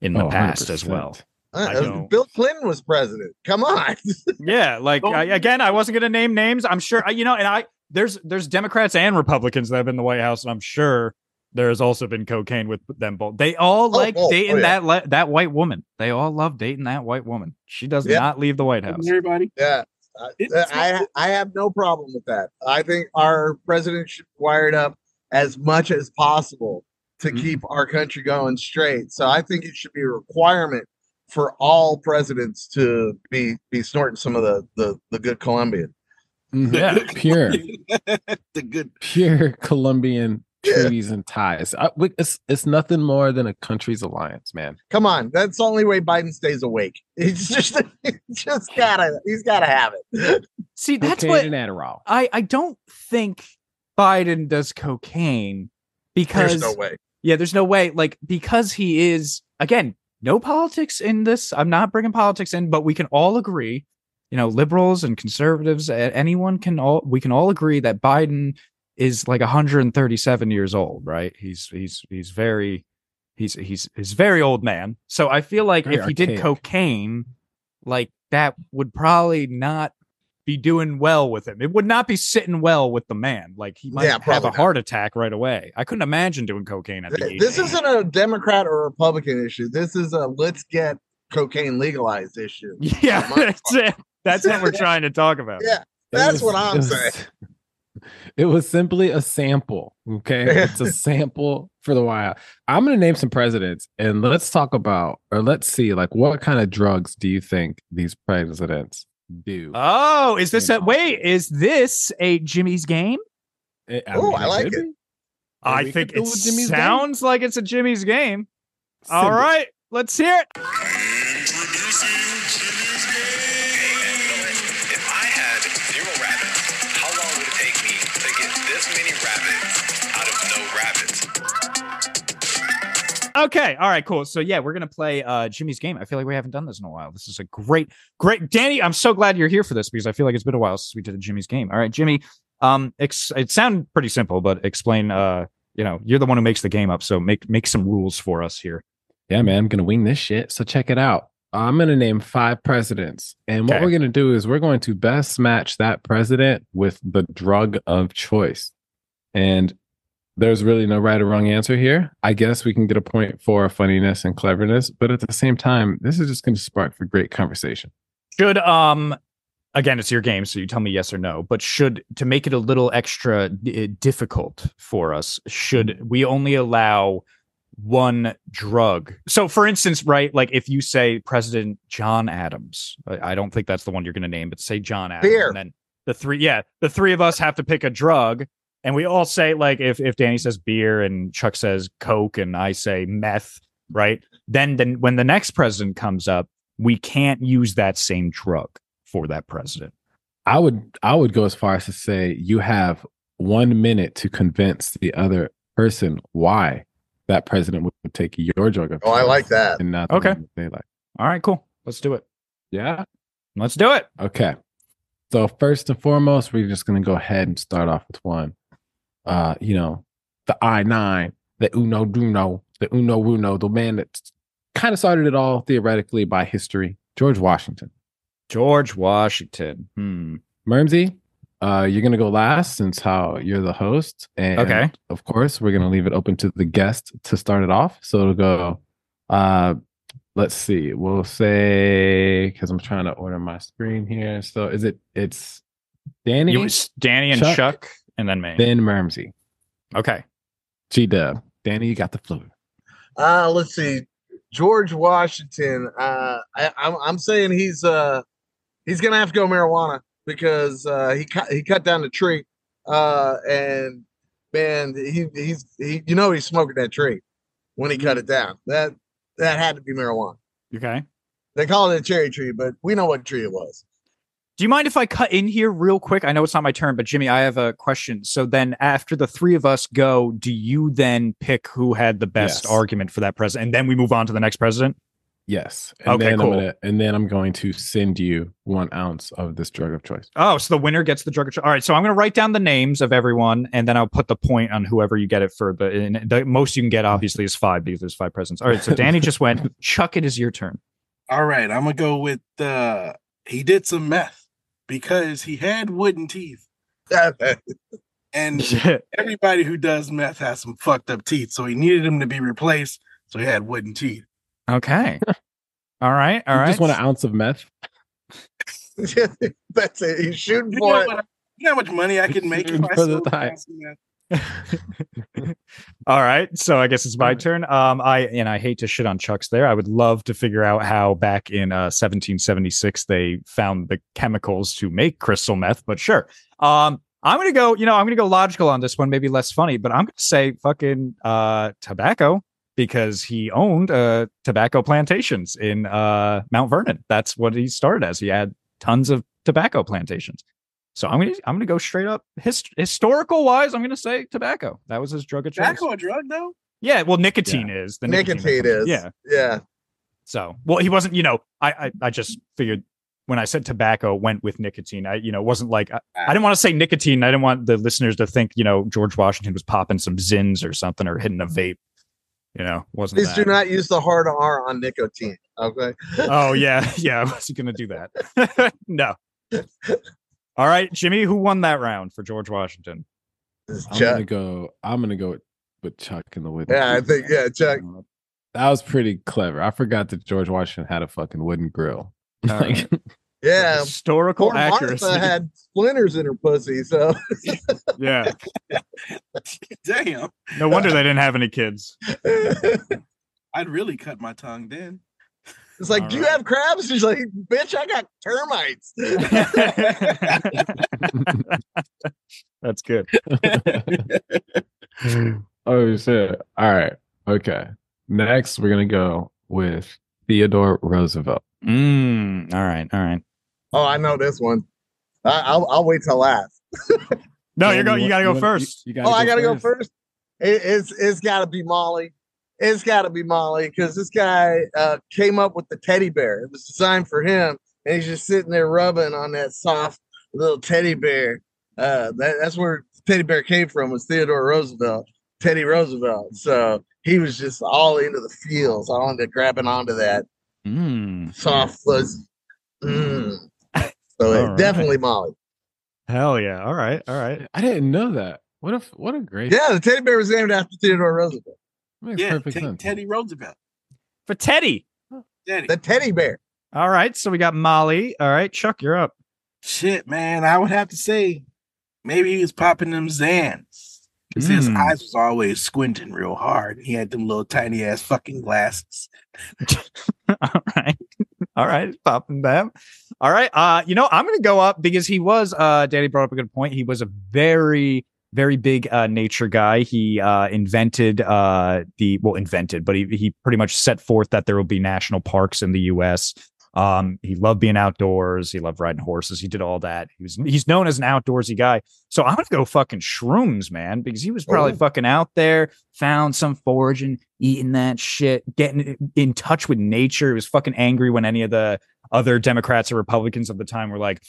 in the Oh, past as 100%. well. uh, I uh, know. Bill Clinton was president. Come on. Yeah, like. I, again, I wasn't going to name names. I'm sure you know, and I there's there's Democrats and Republicans that have been in the White House, and I'm sure there has also been cocaine with them both. They all like oh, dating oh, yeah. that le- that white woman. They all love dating that white woman. She does Yeah. not leave the White House. everybody. yeah. Uh, I I have no problem with that. I think our president should wire it up as much as possible to Mm-hmm. Mhm. keep our country going straight. So I think it should be a requirement for all presidents to be be snorting some of the the, the good Colombian. Mhm. Yeah, pure, the good. pure Colombian Yeah. treaties and ties. Uh, I, it's it's nothing more than a country's alliance, man. Come on, that's the only way Biden stays awake. He's just he's just gotta he's gotta have it. See, that's Cocaine what and Adderall. I I don't think Biden does cocaine because There's no way. Yeah, there's no way. Like, because he is, again, no politics in this. I'm not bringing politics in, but we can all agree, you know, liberals and conservatives, a- anyone can all, we can all agree that Biden is like 137 years old, right? He's, he's, he's very, he's, he's, he's very old man. So I feel like Very if he did cocaine, like that would probably not be doing well with him. It would not be sitting well with the man. Like he might Yeah, have a not. heart attack right away. I couldn't imagine doing cocaine at the age. This of isn't a Democrat or Republican issue. This is a let's get cocaine legalized issue. Yeah, that's it. That's what we're trying to talk about. Yeah, It That's what I'm was- saying. It was simply a sample. Okay. It's a sample for the while. I'm going to name some presidents and let's talk about, or let's see, like, what kind of drugs do you think these presidents do? Oh, is this a wait? Is this a Jimmy's game? I- I Oh, I like could it. I think it a game. sounds like it's a Jimmy's game. All Simple. right, let's hear it. Okay. All right. Cool. So yeah, we're gonna play uh Jimmy's game. I feel like we haven't done this in a while. This is a great, great. Danny, I'm so glad you're here for this because I feel like it's been a while since we did a Jimmy's game. All right, Jimmy. Um, ex- it sounded pretty simple, but explain. Uh, you know, you're the one who makes the game up, so make make some rules for us here. Yeah, man, I'm gonna wing this shit. So check it out. I'm gonna name five presidents, and what Okay. we're gonna do is we're going to best match that president with the drug of choice. And there's really no right or wrong answer here. I guess we can get a point for funniness and cleverness, but at the same time, this is just going to spark for great conversation. Should um, again, it's your game, so you tell me yes or no. But should to make it a little extra uh, difficult for us, should we only allow one drug? So, for instance, right, like if you say President John Adams, I, I don't think that's the one you're going to name, but say John Adams, Beer. and then the three, yeah, the three of us have to pick a drug. And we all say like if if Danny says beer and Chuck says Coke and I say meth, right? Then then when the next president comes up, we can't use that same drug for that president. I would I would go as far as to say you have one minute to convince the other person why that president would take your drug of Oh, I like that. and not Okay. they like. All right, cool. Let's do it. Yeah. Let's do it. Okay. So first and foremost, we're just gonna go ahead and start off with one. Uh, you know, the I nine, the Uno Duno, the Uno Uno, the man that kind of started it all theoretically by history, George Washington. George Washington. Hmm. Mermsy, uh, you're gonna go last since how you're the host. And Okay. of course, we're gonna leave it open to the guest to start it off. So it'll go uh let's see, we'll say because I'm trying to order my screen here. So is it it's Danny, was Danny and Chuck, Chuck, and then me. then Mermsy. okay. G Dub. Danny, you got the floor. Uh, let's see. George Washington. Uh, I, I'm I'm saying he's uh he's gonna have to go marijuana because uh, he cut he cut down the tree, uh, and man, he he's he you know he's smoking that tree when he cut it down. That that had to be marijuana. Okay. They call it a cherry tree, but we know what tree it was. Do you mind if I cut in here real quick? I know it's not my turn, but Jimi, I have a question. So then after the three of us go, do you then pick who had the best Yes. argument for that president? And then we move on to the next president? Yes. And Okay, then cool. I'm gonna and then I'm going to send you one ounce of this drug of choice. Oh, so the winner gets the drug. of choice. All right, so I'm going to write down the names of everyone, and then I'll put the point on whoever you get it for. The, and the most you can get, obviously, is five because there's five presidents. All right, so Danny just went. Chuck, it is your turn. All right, I'm gonna go with uh he did some meth because he had wooden teeth. And everybody who does meth has some fucked up teeth, so he needed them to be replaced. So he had wooden teeth. okay. All right. All You right. Just want an ounce of meth. That's it. He's shooting You for know, it. what, you know how much money I can make if I For the sold time. meth? All right, so I guess it's my turn. Um, I and I hate to shit on Chuck's there. I would love to figure out how back in uh 1776 they found the chemicals to make crystal meth, but sure. Um, I'm gonna go. You know, I'm gonna go logical on this one. Maybe less funny, but I'm gonna say fucking uh tobacco because he owned uh tobacco plantations in uh Mount Vernon. That's what he started as. He had tons of tobacco plantations. So I'm gonna I'm gonna go straight up hist- historical wise. I'm gonna say tobacco. That was his drug of choice. Tobacco a drug though? Yeah, well, nicotine is the Nicotine that comes- is. Yeah. Yeah. So, well, he wasn't. You know, I I, I just figured when I said tobacco went with nicotine. I you know wasn't like I, I didn't want to say nicotine. I didn't want the listeners to think you know George Washington was popping some zins or something or hitting a mm-hmm. vape. You know, wasn't Please that. do not use the hard R on nicotine. Okay. Oh yeah, yeah. I wasn't gonna do that. no. All right, Jimi, who won that round for George Washington? This I'm Chuck. gonna go. I'm gonna go with, with Chuck in the wooden. Yeah, I think yeah, Chuck. That was pretty clever. I forgot that George Washington had a fucking wooden grill. All Like, Yeah. Historical Poor accuracy. Martha had splinters in her pussy, so yeah. Damn. No wonder they didn't have any kids. I'd really cut my tongue then. Like, All do you have crabs? She's like, bitch, I got termites. That's good. oh shit! All right. Okay. Next, we're gonna go with Theodore Roosevelt. Mm, all right, all right. oh, I know this one. I, I'll I'll wait till last. No, you're going. You got to go first. You, you gotta Oh, I gotta go first. It, it's it's gotta be Molly. It's got to be Molly because this guy uh, came up with the teddy bear. It was designed for him, and he's just sitting there rubbing on that soft little teddy bear. Uh, that, that's where teddy bear came from was Theodore Roosevelt, Teddy Roosevelt. So he was just all into the feels, all into grabbing onto that Mm. soft fuzzy. Mm. So All it- right. definitely Molly. Hell yeah. All right. All right. I didn't know that. What a what a great Yeah, the teddy bear was named after Theodore Roosevelt. Makes Yeah, perfect Te- sense. Teddy Roosevelt. For Teddy. Teddy. The teddy bear. All right. So we got Molly. All right. Chuck, you're up. Shit, man. I would have to say maybe he was popping them Zans. Because his Mm. eyes was always squinting real hard. He had them little tiny ass fucking glasses. All right. All right. Popping them. All right. Uh, you know, I'm gonna go up because he was uh Danny brought up a good point. He was a very, very big uh nature guy. He uh invented uh the well invented, but he he pretty much set forth that there will be national parks in the US. Um, he loved being outdoors, he loved riding horses, he did all that. He was he's known as an outdoorsy guy. So I'm gonna go fucking shrooms, man, because he was probably Oh. fucking out there, found some foraging, eating that shit, getting in touch with nature. He was fucking angry when any of the other Democrats or Republicans of the time were like,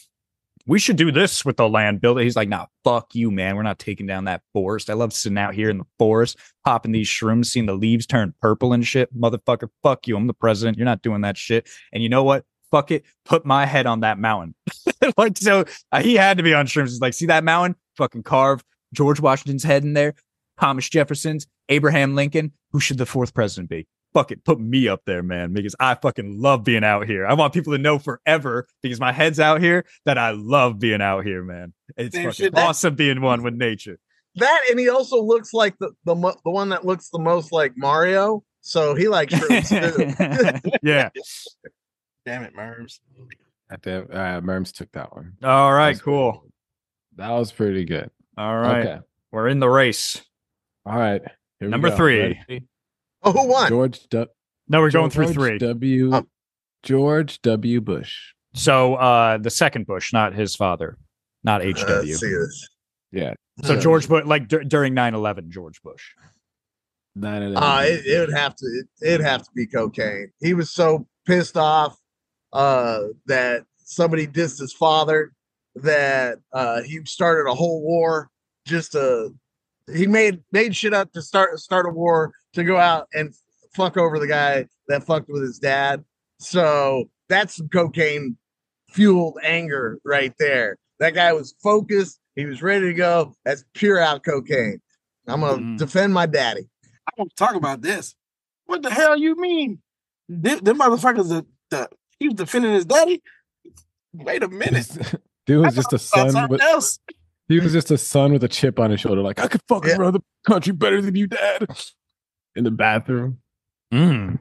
we should do this with the land bill. He's like, nah, fuck you, man. We're not taking down that forest. I love sitting out here in the forest, popping these shrooms, seeing the leaves turn purple and shit. Motherfucker, fuck you. I'm the president. You're not doing that shit. And you know what? Fuck it. Put my head on that mountain. like, so uh, he had to be on shrooms. He's like, see that mountain? Fucking carve George Washington's head in there, Thomas Jefferson's, Abraham Lincoln. Who should the fourth president be? Fuck it, put me up there, man, because I fucking love being out here. I want people to know forever because my head's out here that I love being out here, man. It's Man, fucking that- awesome being one with nature. That and he also looks like the the the one that looks the most like Mario. So he likes shrooms too. yeah. Damn it, Merms. I think uh, Merms took that one. All right, That's pretty cool. That was pretty good. All right. Okay. We're in the race. All right. Here we Number go. three. Ready? Oh, who won? George du- No, we're going through three. W. Oh. George W. Bush. So uh the second Bush, not his father, not Uh, HW. let's see. Yeah. so George Bush, like dur- during 9-11, George Bush. Nine of them. Uh, it, it would have to it, it'd have to be cocaine. He was so pissed off uh that somebody dissed his father that uh he started a whole war just to he made made shit up to start start a war to go out and fuck over the guy that fucked with his dad. So that's some cocaine fueled anger right there. That guy was focused. He was ready to go. That's pure out cocaine. I'm gonna Mm. defend my daddy. I want to talk about this. What the hell you mean? Them, them motherfuckers, the, the, he was defending his daddy? Wait a minute. Dude I was just a son something with else. He was just a son with a chip on his shoulder, like I could fucking Yeah. run the country better than you, dad. In the bathroom. Mm.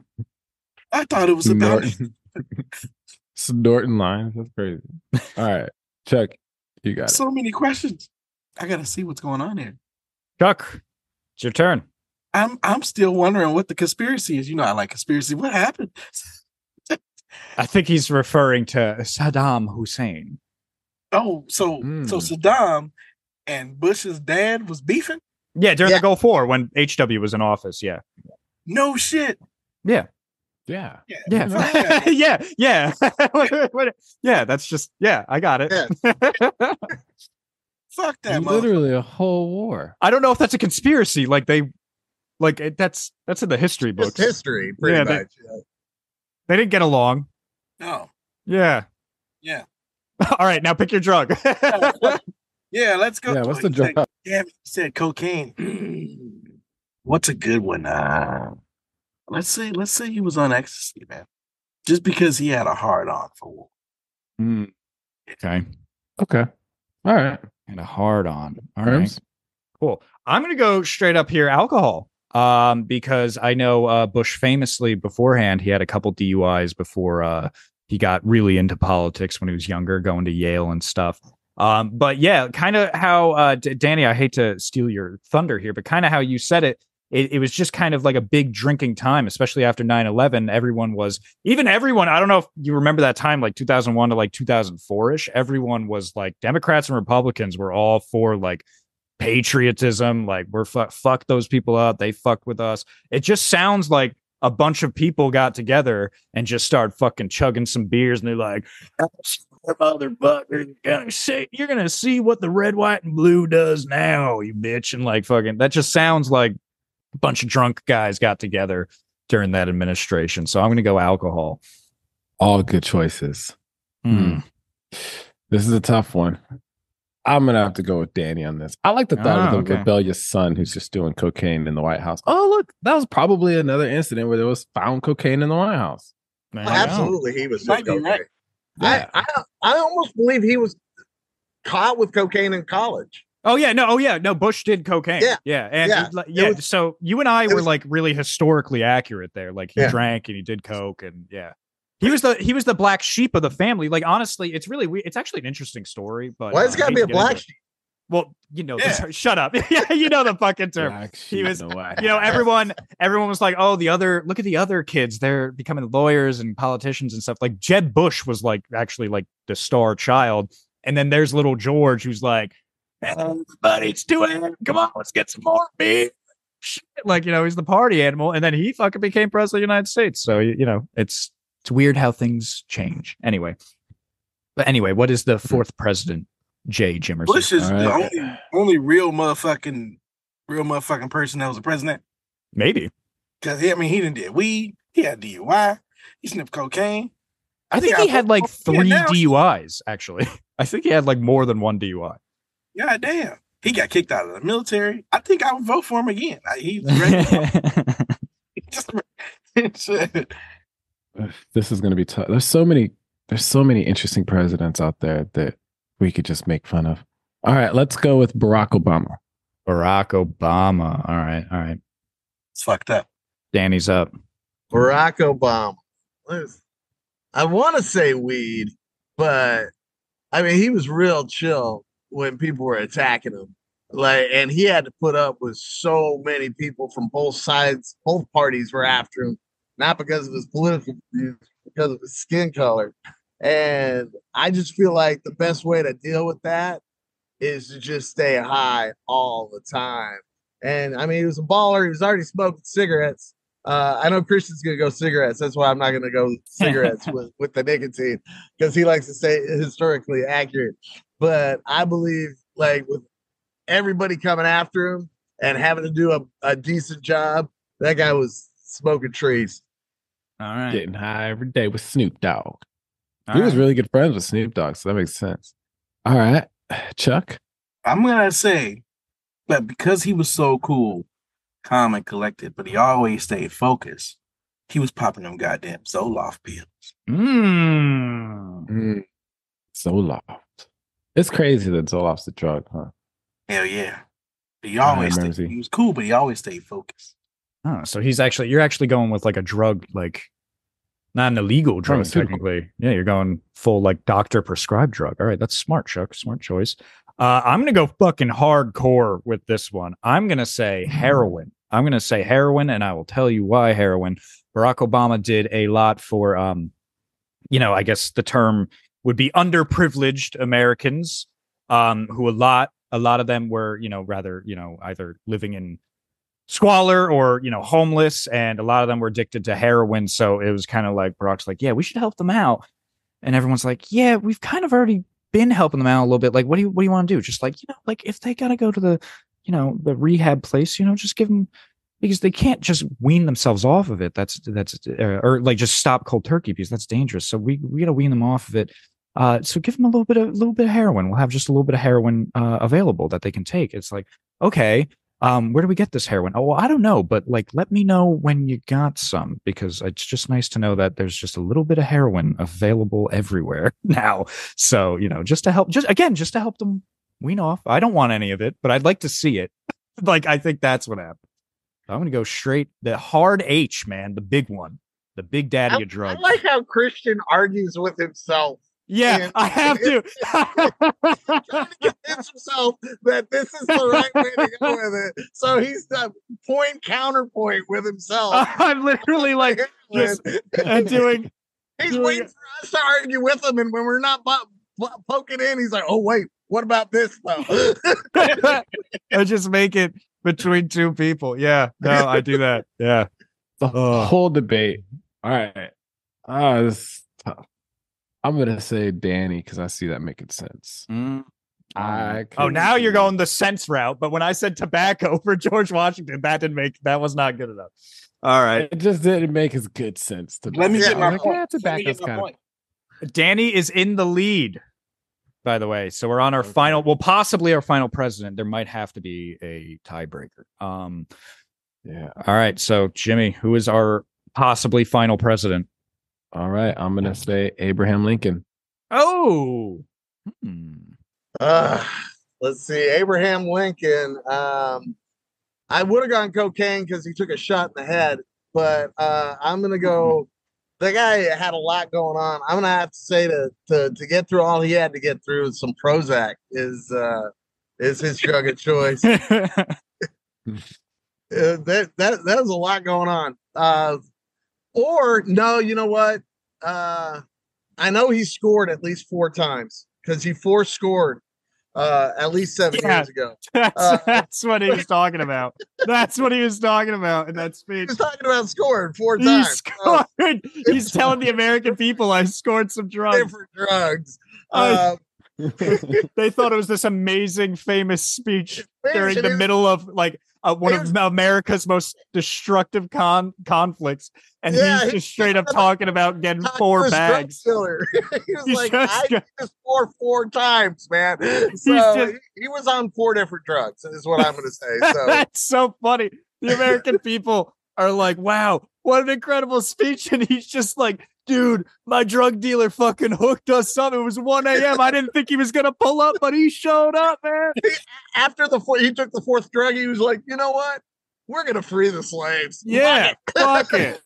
I thought it was about Snorting, snorting lines. That's crazy. All right. Chuck, you got it. so many questions. I gotta see what's going on here. Chuck, it's your turn. I'm I'm still wondering what the conspiracy is. You know, I like conspiracy. What happened? I think he's referring to Saddam Hussein. Oh, so so Hmm. Saddam and Bush's dad was beefing? Yeah, during Yeah. the Gulf War when HW was in office. Yeah. No shit. Yeah. Yeah. Yeah. fuck that. yeah. Yeah. What- what- yeah. That's just, yeah, I got it. Fuck that. Literally a whole war. I don't know if that's a conspiracy. Like they, like it, that's, that's in the history books. Just history, pretty Yeah, they- much. yeah. They didn't get along. No. Yeah. Yeah. All right. Now pick your drug. Yeah, let's go. Yeah, what's the drug? Damn, you said cocaine. What's a good one? Uh, let's say let's say he was on ecstasy, man. Just because he had a hard on for war. Mm, okay. okay. All right. And a hard on. All right. Cool. I'm going to go straight up here alcohol. Um, because I know uh, Bush famously beforehand, he had a couple DUIs before uh, he got really into politics when he was younger, going to Yale and stuff. Um, but yeah, kind of how uh, D- Danny, I hate to steal your thunder here, but kind of how you said it, it, it was just kind of like a big drinking time, especially after 9 11. Everyone was, even everyone, I don't know if you remember that time, like 2001 to like 2004 ish, everyone was like Democrats and Republicans were all for like patriotism. Like we're fu- fuck those people up. They fucked with us. It just sounds like a bunch of people got together and just started fucking chugging some beers, and they're like, "Motherfucker, you're gonna see, you're gonna see what the red, white, and blue does now, you bitch." And like fucking, that just sounds like a bunch of drunk guys got together during that administration. So I'm gonna go alcohol. All good choices. Hmm. This is a tough one. I'm gonna have to go with Danny on this. I like the thought Ah, of the okay. rebellious son who's just doing cocaine in the White House. Oh, look, that was probably another incident where there was found cocaine in the White House. There you go. Absolutely, he was. Might just be right. okay. I, I I almost believe he was caught with cocaine in college. Oh yeah, no, oh yeah, no. Bush did cocaine. Yeah. yeah, and Yeah. it- like, It yeah. was- so you and I were was- like really historically accurate there. Like he Yeah. drank and he did coke, and yeah, he was the he was the black sheep of the family. Like honestly, it's really we- it's actually an interesting story. But Why uh, it's I got to be a black sheep? Well, you know, Yeah. this- shut up. yeah, you know the fucking term. Black He was- in the White You know, everyone everyone was like, "Oh, the other look at the other kids. They're becoming lawyers and politicians and stuff." Like Jeb Bush was like actually like the star child, and then there's little George who's like, "Everybody, it's two a.m. Come on, let's get some more beer." Shit. Like you know, he's the party animal, and then he fucking became president of the United States. So you you know, it's it's weird how things change. Anyway, but anyway, what is the mm-hmm. fourth president? Jay Jimerson. Bush is All the only only real motherfucking real motherfucking person that was a president. Maybe. Because I mean, he didn't did weed. He had DUI. He sniffed cocaine. I think Yeah, he had like three now- DUIs, actually. I think he had like more than one DUI. God damn. He got kicked out of the military. I think I would vote for him again. I, he's ready. Just- Shit. Ugh, this is going to be tough. There's so many. There's so many interesting presidents out there that we could just make fun of. All right, let's go with Barack Obama. Barack Obama. All right. All right. It's fucked up. Danny's up. Barack Obama. I want to say weed, but I mean he was real chill when people were attacking him. Like, and he had to put up with so many people from both sides, both parties were after him, not because of his political views, because of his skin color. And I just feel like the best way to deal with that is to just stay high all the time. And I mean, he was a baller. He was already smoking cigarettes. Uh, I know Christian's gonna go cigarettes. That's why I'm not gonna go cigarettes with, with the nicotine because he likes to stay historically accurate. But I believe, like with everybody coming after him and having to do a, a decent job, that guy was smoking trees. All right. Getting high every day with Snoop Dogg. All he was really good friends with Snoop Dogg, so that makes sense. All right, Chuck. I'm gonna say that because he was so cool, calm and collected, but he always stayed focused. He was popping them goddamn Zoloft pills. Mm. Zoloft. It's crazy that Zoloft's a drug, huh? Hell yeah. He always stayed, he was cool, but he always stayed focused. Oh, so he's actually you're actually going with like a drug, like not an illegal drug, technically. Yeah, you're going full like doctor prescribed drug. All right, that's smart, Chuck. Smart choice. Uh, I'm gonna go fucking hardcore with this one. I'm gonna say heroin. I'm gonna say heroin, and I will tell you why heroin. Barack Obama did a lot for um, you know, I guess the term would be underprivileged Americans, um, who a lot a lot of them were, you know, rather, you know, either living in squalor or you know homeless and a lot of them were addicted to heroin. So it was kind of like Barack's like yeah we should help them out. And everyone's like yeah we've kind of already been helping them out a little bit. Like what do you what do you want to do? Just like you know like if they got to go to the you know the rehab place you know just give them because they can't just wean themselves off of it. That's that's uh, or like just stop cold turkey because that's dangerous. So we we got to wean them off of it. Uh so give them a little bit of a little bit of heroin. We'll have just a little bit of heroin uh, available that they can take. It's like okay um where do we get this heroin? Oh well i don't know but like let me know when you got some because it's just nice to know that there's just a little bit of heroin available everywhere now. So you know just to help just again just to help them wean off. I don't want any of it but i'd like to see it. Like i think that's what happened. I'm gonna go straight the hard h man the big one the big daddy I, of drugs I like how Christian argues with himself, yeah and- i have to trying to convince himself that this is the right way to go with it. So he's the point counterpoint with himself. i'm literally like just uh, doing he's doing- waiting for us to argue with him, and when we're not bu- bu- poking in, he's like, "Oh wait, what about this though?" I just make it between two people. Yeah, no, I do that. Yeah. The Ugh. whole debate. All right. Ah, this is tough. I'm gonna say Danny because I see that making sense. I Oh, now you're going the sense route. But when I said tobacco for George Washington, that didn't make that was not good enough. All right. It just didn't make as good sense to me. Let me Yeah, get my Like, point. yeah, tobacco's get my kinda- Danny is in the lead, by the way. So we're on our Okay. final, well, possibly our final president. There might have to be a tiebreaker. Um, Yeah. all right. So Jimi, who is our possibly final president? All right. I'm gonna say Abraham Lincoln. Oh. Hmm. Uh, let's see. Abraham Lincoln. Um, I would have gone cocaine because he took a shot in the head, but uh, I'm gonna go. The guy had a lot going on. I'm gonna have to say to to to get through all he had to get through, some Prozac is uh, is his drug of choice. Uh, that that that was a lot going on. Uh, or no, you know what? Uh, I know he scored at least four times because he four scored uh, at least seven Yeah. years ago. that's, Uh, that's what he was talking about. That's what he was talking about in that speech. He speech. was talking about scoring four He times. Scored. He's telling the American people I scored some drugs. different drugs. I- Uh, They thought it was this amazing, famous speech during the middle of like uh, one He of America's most destructive con- conflicts, and Yeah, he's he- just straight up talking about getting four bags. he was He's like, just I just scored four times, man. So just- he, he was on four different drugs, is what I'm going to say. So That's so funny. The American people are like, "Wow, what an incredible speech!" And he's just like, "Dude, my drug dealer fucking hooked us up. It was 1 a.m. I didn't think he was gonna pull up, but he showed up, man." after the four, he took the fourth drug, he was like, you know what? We're going to free the slaves. Yeah, fuck it,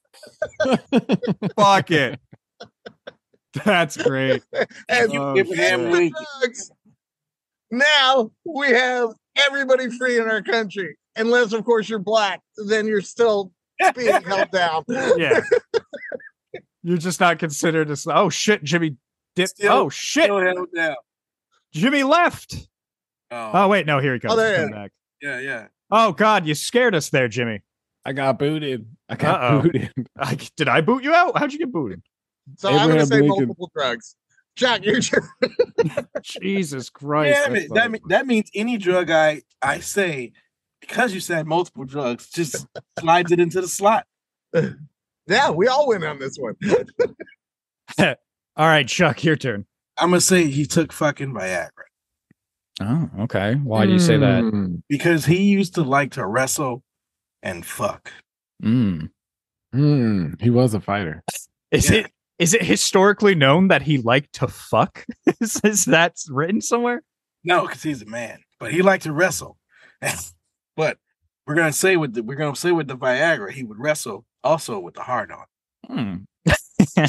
fuck it. That's great. And Oh, Abraham shit. Lincoln. drugs. Now we have everybody free in our country, unless of course you're black. Then you're still being held down. Yeah. You're just not considered as oh shit, Jimi dip. Still- oh shit, Still held down. Jimi left. Oh, Oh wait, no, here he oh, comes. Oh, there He's he coming back. yeah, yeah. Oh god, you scared us there, Jimi. I got booted. I got Uh-oh. booted. I, did I boot you out? How'd you get booted? So I'm going to say Lincoln. multiple drugs. Jack, you're Jesus Christ. yeah, I mean, that, mean, that means any drug I I say because you said multiple drugs just slides it into the slot. Yeah, we all win on this one. All right, Chuck, your turn. I'm gonna say he took fucking Viagra Oh, okay. Why do you say that? Mm, because he used to like to wrestle and fuck. Mm. mm, he was a fighter. Is Yeah. it is it historically known that he liked to fuck? is, is that written somewhere? No, because he's a man, but he liked to wrestle. but we're gonna say with the we're gonna say with the Viagra, he would wrestle also with the hard on. Hmm.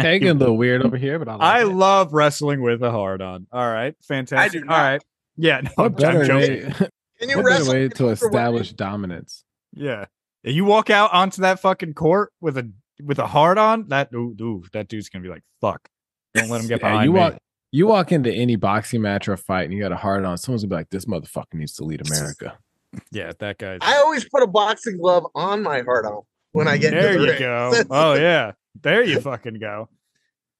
Taking a little weird over here, but I, like I love wrestling with a hard on. All right, fantastic. do All not. right, yeah, no, What I'm better joking. way, Can you what better wrestle way to underwear? establish dominance? Yeah. You walk out onto that fucking court with a with a hard on, that ooh, ooh, that dude's gonna be like, fuck. Don't let him get Yeah, behind you me. walk you walk into any boxing match or fight and you got a hard on, someone's gonna be like, This motherfucker needs to lead America. Yeah, that guy's I always put a boxing glove on my hard on when I get there the you ring. go. Oh yeah. There you fucking go.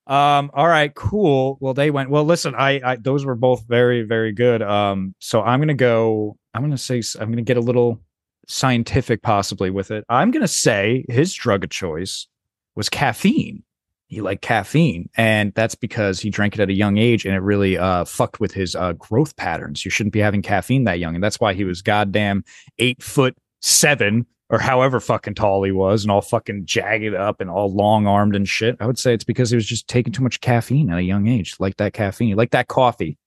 Um, all right, cool. Well, they went. Well, listen, I, I those were both very, very good. Um, so I'm gonna go, I'm gonna say I'm gonna get a little scientific possibly with it. I'm gonna say his drug of choice was caffeine. He liked caffeine, and that's because he drank it at a young age, and it really uh fucked with his uh growth patterns. You shouldn't be having caffeine that young, and that's why he was goddamn eight foot seven or however fucking tall he was, and all fucking jagged up and all long armed and shit. I would say it's because he was just taking too much caffeine at a young age, like that caffeine, like that coffee.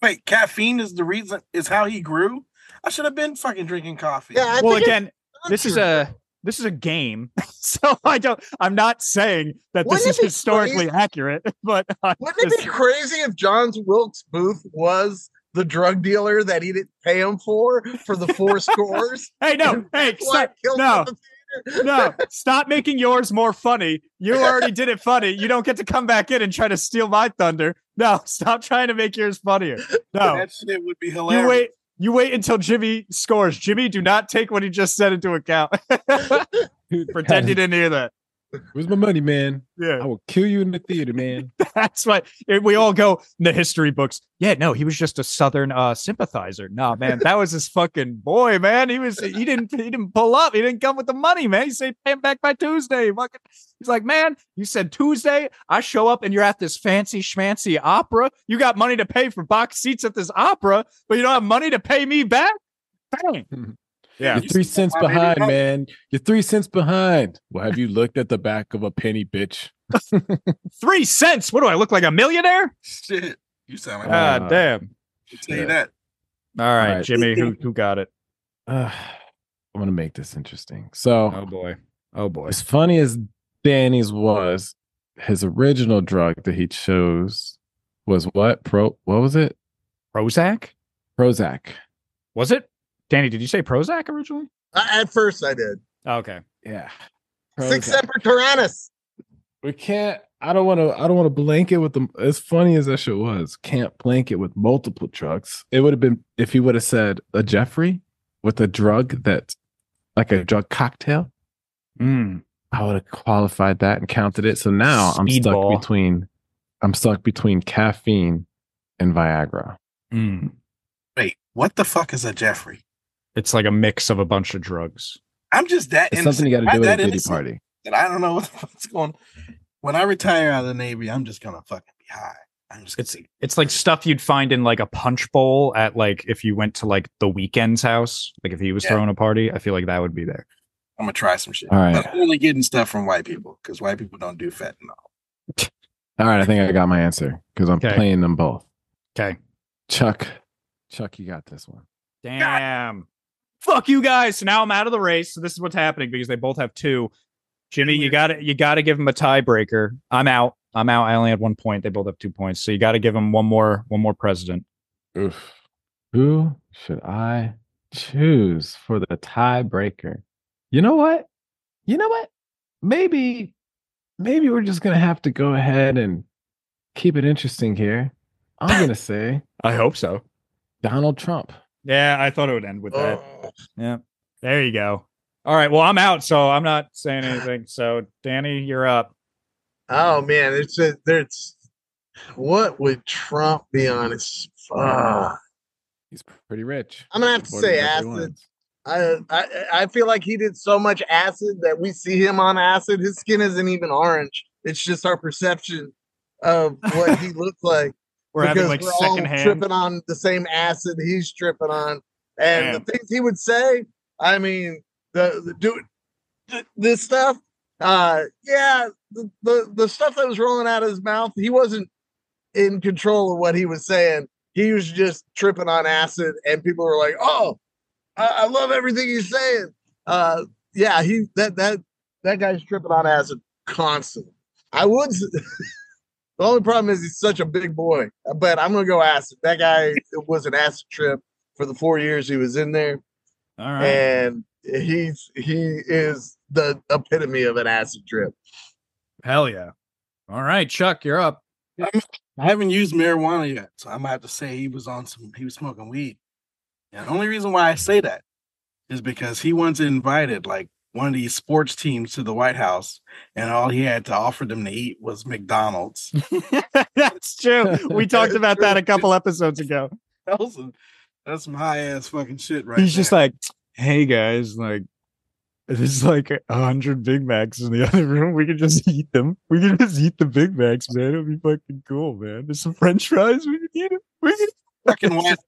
Wait, caffeine is the reason is how he grew. I should have been fucking drinking coffee. Yeah, I well, again, this is true. a this is a game, so I don't. I'm not saying that this Wouldn't is historically crazy? accurate, but I Wouldn't it be crazy if John Wilkes Booth was the drug dealer that he didn't pay him for for the four scores? hey, no, hey, stop, it killed him no, at the theater. no, stop making yours more funny. You already did it funny. You don't get to come back in and try to steal my thunder. No, stop trying to make yours funnier. No, that shit would be hilarious. you wait. You wait until Jimi scores. Jimi, do not take what he just said into account. Pretend you didn't hear that. Where's my money, man? Yeah. I will kill you in the theater, man. that's why we all go in the history books. Yeah, no, he was just a Southern uh, sympathizer. Nah, man, that was his fucking boy, man. He was he didn't he didn't pull up. He didn't come with the money, man. He said pay him back by Tuesday. Fucking, he's like, man, you said Tuesday. I show up and you're at this fancy schmancy opera. You got money to pay for box seats at this opera, but you don't have money to pay me back. Bang. Yeah. You're three cents behind, man. You're three cents behind. Well, have you looked at the back of a penny, bitch? Three cents. What do I look like a millionaire? Shit. You sound like Uh, God damn. I'll tell you that. All right, All right. Jimi, who who got it? Uh, I'm gonna make this interesting. So, Oh boy. Oh boy. as funny as Danny's was, his original drug that he chose was what? Pro? What was it? Prozac? Prozac. Was it? Danny, did you say Prozac originally? Uh, At first, I did. Okay. Yeah. Six Prozac. Semper Tyrannis. We can't. I don't want to. I don't want to blanket with them. As funny as that shit was, can't blanket with multiple drugs. It would have been if he would have said a Jeffrey with a drug that, like a drug cocktail. Mm. I would have qualified that and counted it. So now I'm stuck Speedball. between. I'm stuck between caffeine and Viagra. Mm. Wait, what the fuck is a Jeffrey? It's like a mix of a bunch of drugs. I'm just that It's innocent. something you got to do at that a kitty party. And I don't know what the fuck's going. When I retire out of the Navy, I'm just gonna fucking be high. I'm just gonna It's see. it's like stuff you'd find in like a punch bowl at like if you went to like the Weeknd's house, like if he was Yeah. throwing a party, I feel like that would be there. I'm gonna try some shit. All right. But I'm only getting stuff from white people because white people don't do fentanyl. All right, I think I got my answer because I'm Okay. playing them both. Okay. Chuck, Chuck, you got this one. Damn. Fuck you guys. So now I'm out of the race. So this is what's happening because they both have two. Jimi, you got to you got to give him a tiebreaker. I'm out. I'm out. I only had one point. They both have two points. So you got to give him one more one more president. Oof. Who should I choose for the tiebreaker? You know what? You know what? Maybe, maybe we're just gonna have to go ahead and keep it interesting here. I'm gonna say I hope so. Donald Trump. Yeah, I thought it would end with that. Oh. Yeah. There you go. All right. Well, I'm out, so I'm not saying anything. So, Danny, you're up. oh man, it's just there's what would Trump be on his fuck. He's pretty rich. I'm gonna have to say acid. I, I I feel like he did so much acid that we see him on acid. His skin isn't even orange. It's just our perception of what he looks like. We're having like we're all secondhand. tripping on the same acid he's tripping on, and Damn. the things he would say. I mean, the the dude, th- this stuff. Uh, yeah, the, the the stuff that was rolling out of his mouth, he wasn't in control of what he was saying. He was just tripping on acid, and people were like, "Oh, I, I love everything he's saying." Uh, yeah, he that that that guy's tripping on acid constantly. I would. the only problem is he's such a big boy, but I'm gonna go acid. That guy it was an acid trip for the four years he was in there, All right. and he's he is the epitome of an acid trip. Hell yeah. All right, Chuck, you're up. I haven't used marijuana yet, so I'm gonna have to say he was on some. He was smoking weed. And the only reason why I say that is because he once invited like one of these sports teams to the White House, and all he had to offer them to eat was McDonald's. That's true. We talked about that a couple episodes ago. That was a- that's some high ass fucking shit, right? He's just like, hey guys, like there's like a hundred Big Macs in the other room. We can just eat them. We can just eat the Big Macs, man. It'll be fucking cool, man. There's some French fries. We can eat them. We can fucking White.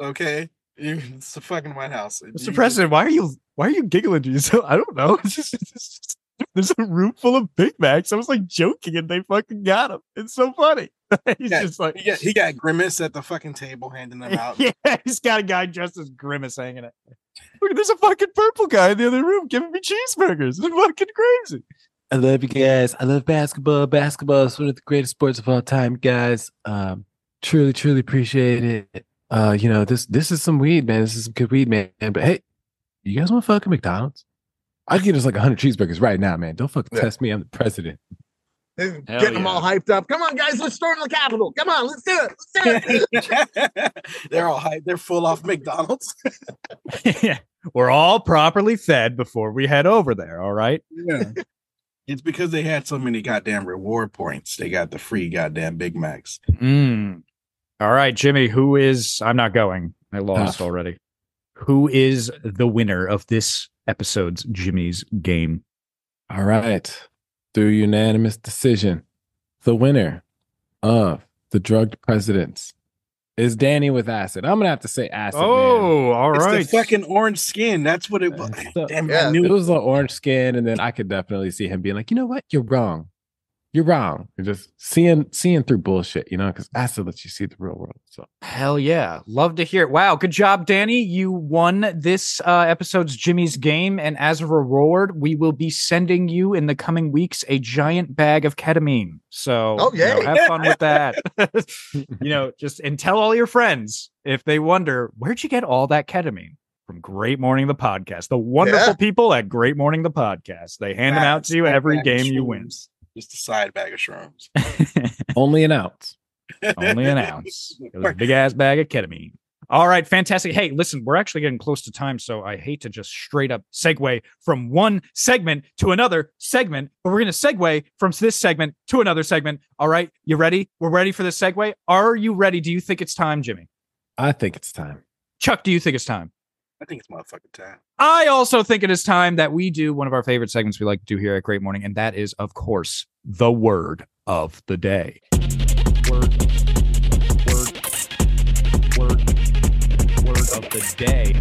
Okay, it's the fucking White House. Mr. You- President, why are you why are you giggling to yourself? I don't know. It's just, it's just there's a room full of Big Macs. I was like joking, and they fucking got him. It's so funny. He's Yeah, just like, He got, he got Grimace at the fucking table handing them out. yeah, he's got a guy dressed as Grimace hanging it. Look, there's a fucking purple guy in the other room giving me cheeseburgers. It's fucking crazy. I love you guys. I love basketball. Basketball is one of the greatest sports of all time, guys. Um, truly, truly appreciate it. Uh, you know, this this is some weed, man. This is some good weed, man. But hey, you guys want fucking McDonald's? I'd get us like hundred cheeseburgers right now, man. Don't fucking Yeah. test me. I'm the president. And Hell Getting them all hyped up. Come on, guys, let's storm the Capitol. Come on, let's do it. Let's do it. they're all hyped. They're full off McDonald's. yeah. We're all properly fed before we head over there. All right. Yeah. It's because they had so many goddamn reward points. They got the free goddamn Big Macs. Mm. All right, Jimi, who is I'm not going. I lost Ah. already. Who is the winner of this episode's Jimi's game? All right. Through unanimous decision, the winner of the drugged presidents is Danny with acid. I'm gonna have to say acid. man. Oh, all It's the fucking orange skin. That's what it was. It's the- Damn, Yeah. I It was the orange skin, and then I could definitely see him being like, you know what, you're wrong. You're wrong. You're just seeing seeing through bullshit, you know, because acid lets you see the real world. So Hell yeah. Love to hear it. Wow. Good job, Danny. You won this uh, episode's Jimi's game. And as a reward, we will be sending you in the coming weeks a giant bag of ketamine. So Oh, you know, have fun with that. you know, just and tell all your friends if they wonder, where'd you get all that ketamine? From Great Morning the Podcast. The wonderful Yeah. people at Great Morning the Podcast. They hand them out to you every of game you win. Shrooms. Just a side bag of shrooms. only an ounce. Only an ounce. It was a big ass bag of ketamine. All right, fantastic. Hey, listen, we're actually getting close to time, so I hate to just straight up segue from one segment to another segment, but we're going to segue from this segment to another segment. All right, you ready? We're ready for this segue. Are you ready? Do you think it's time, Jimi? I think it's time. Chuck, do you think it's time? I think it's motherfucking time. I also think it is time that we do one of our favorite segments we like to do here at Great Morning, and that is, of course, the word of the day. Word, word, word, word of the day.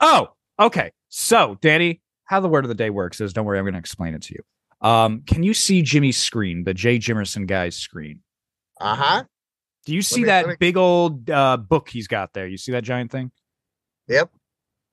Oh, okay. So, Danny, how the word of the day works is don't worry, I'm going to explain it to you. Um, can you see Jimi's screen, the Jay Jimerson guy's screen? Uh huh. Do you see me- that me- big old uh, book he's got there? You see that giant thing? Yep.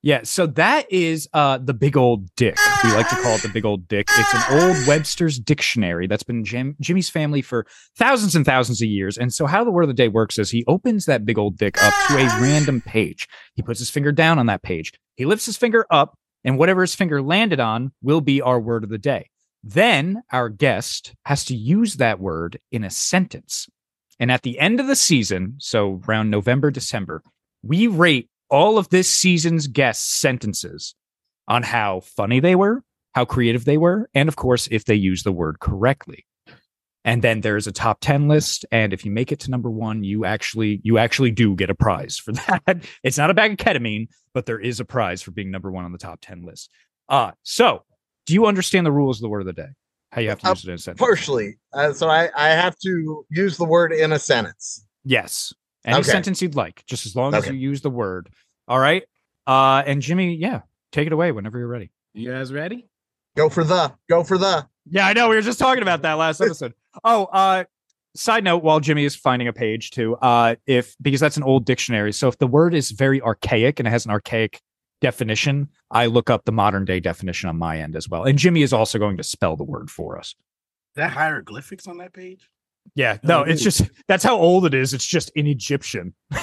Yeah, so that is uh the big old dick. We like to call it the big old dick. It's an old Webster's dictionary that's been Jim, Jimi's family for thousands and thousands of years. And so how the word of the day works is he opens that big old dick up to a random page. He puts his finger down on that page. He lifts his finger up and whatever his finger landed on will be our word of the day. Then our guest has to use that word in a sentence. And at the end of the season, so around November, December, we rate all of this season's guests' sentences on how funny they were, how creative they were, and of course, if they use the word correctly. And then there's a top 10 list. And if you make it to number one, you actually you actually do get a prize for that. It's not a bag of ketamine, but there is a prize for being number one on the top 10 list. Uh so do you understand the rules of the word of the day? How you have to Uh, use it in a sentence? Partially. Uh, so I, I have to use the word in a sentence. Yes. Any Okay. sentence you'd like, just as long as you use the word. All right. Uh, and Jimi, yeah, take it away whenever you're ready. You guys ready? Go for the. Go for the. Yeah, I know. We were just talking about that last episode. oh, uh, side note, while Jimi is finding a page too, uh, if because that's an old dictionary. So if the word is very archaic and it has an archaic definition, I look up the modern day definition on my end as well. And Jimi is also going to spell the word for us. Is that hieroglyphics on that page? Yeah, oh, no, Oh, it's just that's how old it is. It's just in Egyptian.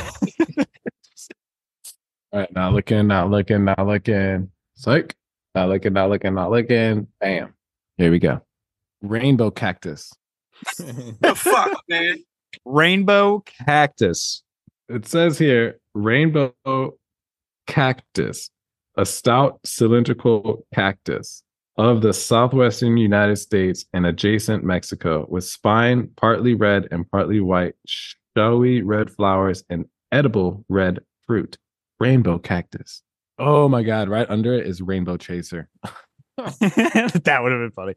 All right, not looking, not looking, not looking. Psych. Not looking, not looking, not looking. Bam. Here we go. Rainbow cactus. The fuck, man. Rainbow cactus. It says here rainbow cactus, a stout cylindrical cactus of the southwestern United States and adjacent Mexico, with spine partly red and partly white, showy red flowers, and edible red fruit. Rainbow cactus. Oh my God, right under it is rainbow chaser. that would have been funny.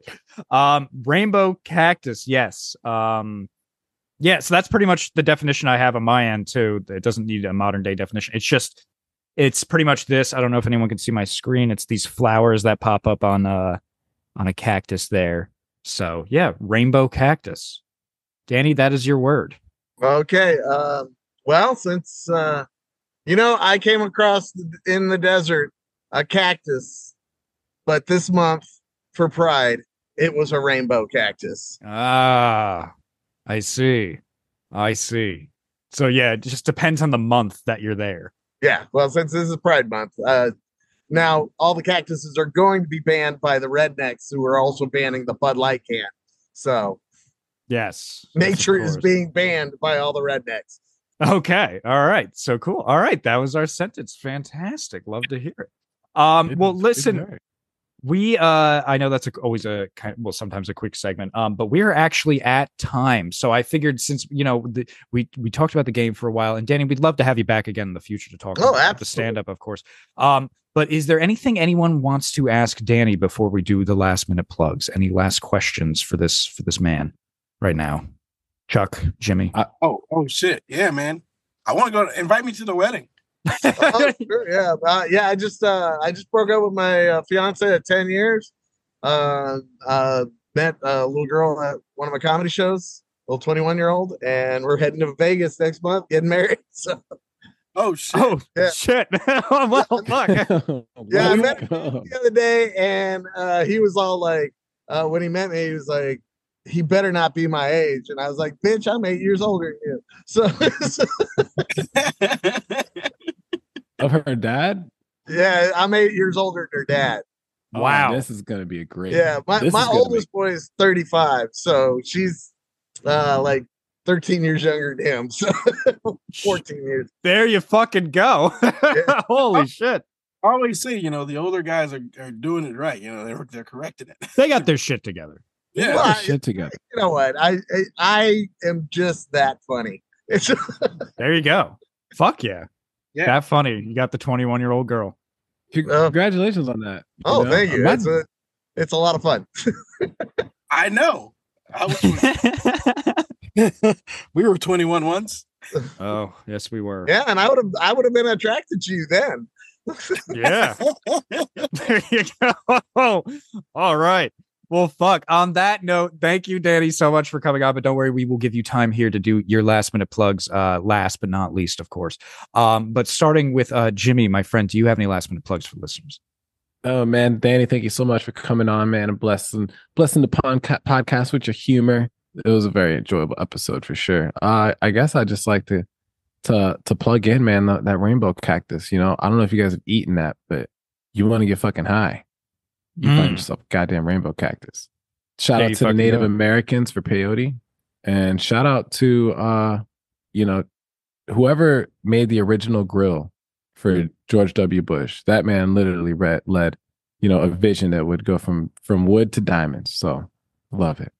Um, rainbow cactus, yes. Um, yeah, so that's pretty much the definition I have on my end too. It doesn't need a modern day definition. It's just it's pretty much this. I don't know if anyone can see my screen. It's these flowers that pop up on uh on a cactus there. So yeah, rainbow cactus. Danny, that is your word. Okay. Uh, well, since uh, you know, I came across in the desert a cactus, but this month for Pride, it was a rainbow cactus. Ah, I see. I see. So yeah, it just depends on the month that you're there. Yeah. Well, since this is Pride Month, uh, now all the cactuses are going to be banned by the rednecks, who are also banning the Bud Light can. So Yes. Yes, nature is being banned by all the rednecks. Okay. All right. So cool. All right. That was our sentence. Fantastic. Love to hear it. Um, Good- well, listen, work. We uh I know that's a, always a kind well sometimes a quick segment. Um, but we're actually at time. So I figured since you know the, we we talked about the game for a while, and Danny, we'd love to have you back again in the future to talk Oh, about the absolutely. stand up, of course. Um, but is there anything anyone wants to ask Danny before we do the last minute plugs? Any last questions for this for this man right now? Chuck, Jimi. Oh, oh shit. Yeah, man. I want to go. Invite me to the wedding. Oh, sure, yeah, uh, yeah. I just uh, I just broke up with my uh, fiance at ten years. Uh, uh, met a little girl at one of my comedy shows, little twenty one year old, and we're heading to Vegas next month, getting married. So Oh shit. oh Yeah. shit! well, fuck. Yeah, I met go. the other day, and uh, he was all like, uh, when he met me, he was like, he better not be my age, and I was like, bitch, I'm eight years older than you. So, so, of her dad. yeah, I'm eight years older than her dad. Oh, Wow. this is gonna be a great. Yeah, my, This my is gonna oldest boy is 35, so she's uh like 13 years younger than him. So 14 years. There you fucking go. Holy shit. I always say, you know, the older guys are, are doing it right. You know, they're they're correcting it. They got their shit together. Yeah. Well, I- shit together. You know what? I I, I am just that funny. It's There you go. Fuck yeah. Yeah. That funny. You got the 21 year old girl. Congratulations on that. oh, know? thank you. It's a it's a lot of fun. I know. I was, we were 21 once. oh, yes, we were. Yeah, and I would have I would have been attracted to you then. Yeah. there you go. All right. Well, fuck. On that note, thank you, Danny, so much for coming on. But don't worry, we will give you time here to do your last minute plugs. Uh, last but not least, of course. Um, but starting with uh, Jimi, my friend, do you have any last minute plugs for listeners? Oh man, Danny, thank you so much for coming on, man, and blessing blessing the podca- podcast with your humor. It was a very enjoyable episode for sure. Uh, I guess I just like to to to plug in, man, that, that rainbow cactus. You know, I don't know if you guys have eaten that, but you want to get fucking high, you Mm. find yourself a goddamn rainbow cactus. Shout Yeah, out to the Native do. Americans for peyote, and shout out to uh, you know, whoever made the original grill for George W. Bush. That man literally read, led, you know, a vision that would go from from wood to diamonds. So love it.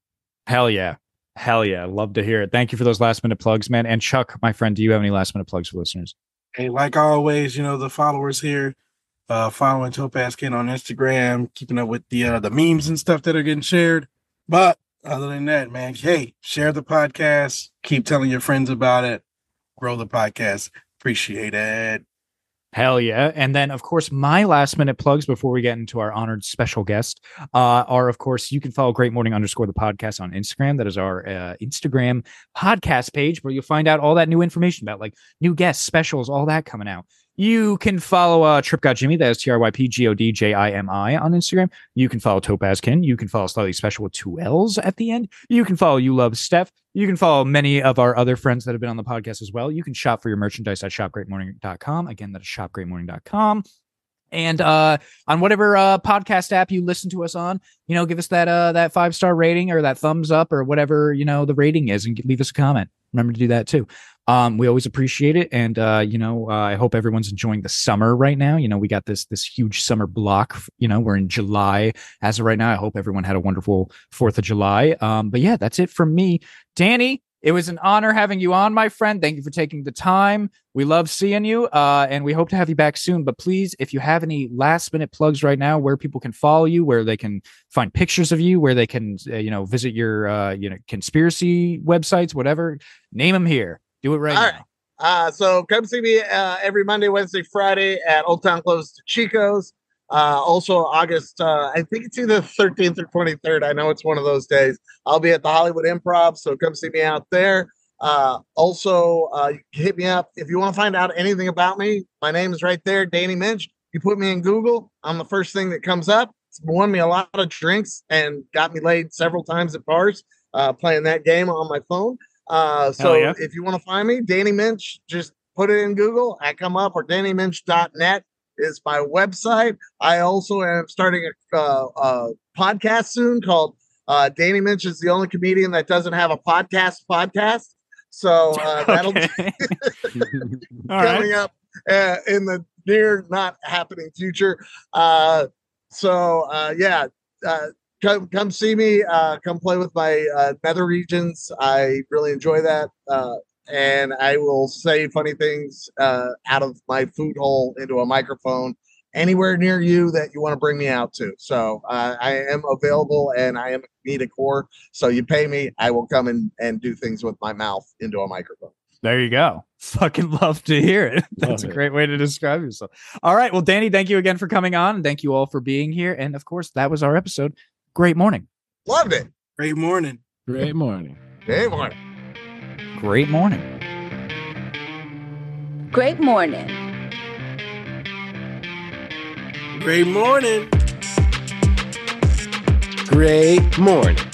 Hell yeah. Hell yeah. Love to hear it. Thank you for those last minute plugs, man. And Chuck, my friend, do you have any last minute plugs for listeners? Hey, like always, you know, the followers here, uh, following Topaz Kid on Instagram, keeping up with the uh, the memes and stuff that are getting shared. But other than that, man, hey, share the podcast, keep telling your friends about it, grow the podcast. Appreciate it. Hell yeah. And then, of course, my last minute plugs before we get into our honored special guest uh, are, of course, you can follow Great Morning underscore the podcast on Instagram. That is our uh, Instagram podcast page where you'll find out all that new information about like new guests, specials, all that coming out. You can follow uh, Tryp God Jimi. That is T R Y P G O D J I M I on Instagram. You can follow Topazkin. You can follow Slightly Special with two L's at the end. You can follow You Love Steph. You can follow many of our other friends that have been on the podcast as well. You can shop for your merchandise at shopgreatmorning.com. Again, that is shopgreatmorning.com. And uh, on whatever uh, podcast app you listen to us on, you know, give us that uh, that five star rating or that thumbs up or whatever you know the rating is, and leave us a comment. Remember to do that too. Um, we always appreciate it, and uh, you know, uh, I hope everyone's enjoying the summer right now. You know, we got this this huge summer block. You know, we're in July as of right now. I hope everyone had a wonderful Fourth of July. Um, but yeah, that's it from me, Danny. It was an honor having you on, my friend. Thank you for taking the time. We love seeing you, uh, and we hope to have you back soon. But please, if you have any last minute plugs right now, where people can follow you, where they can find pictures of you, where they can, uh, you know, visit your, uh, you know, conspiracy websites, whatever, name them here. Do it right All now. right. Uh, so come see me uh, every Monday, Wednesday, Friday at Old Town Close to Chico's. Uh, also, August, uh, I think it's either 13th or 23rd. I know it's one of those days. I'll be at the Hollywood Improv, so come see me out there. Uh, also, uh, hit me up if you want to find out anything about me. My name is right there, Danny Minch. You put me in Google, I'm the first thing that comes up. It's won me a lot of drinks and got me laid several times at bars uh, playing that game on my phone. Uh, so yeah. if you want to find me, Danny Minch, just put it in Google. I come up or DannyMinch.net is my website. I also am starting a, uh, a podcast soon called Uh, Danny Minch is the only comedian that doesn't have a podcast podcast. So uh, that'll be. All right. coming up uh, in the near not happening future. Uh, so uh, yeah, uh, come come see me. Uh, come play with my uh, nether regions. I really enjoy that. Uh, and I will say funny things uh, out of my food hole into a microphone anywhere near you that you want to bring me out to. So uh, I am available and I am a comedic core. So you pay me, I will come in and do things with my mouth into a microphone. There you go. Fucking love to hear it. That's a Love it. great way to describe yourself. All right. Well, Danny, thank you again for coming on. And thank you all for being here. And of course, that was our episode. Great morning. Loved it. Great morning. Great morning. Great morning. Great morning. Great morning. Great morning. Great morning.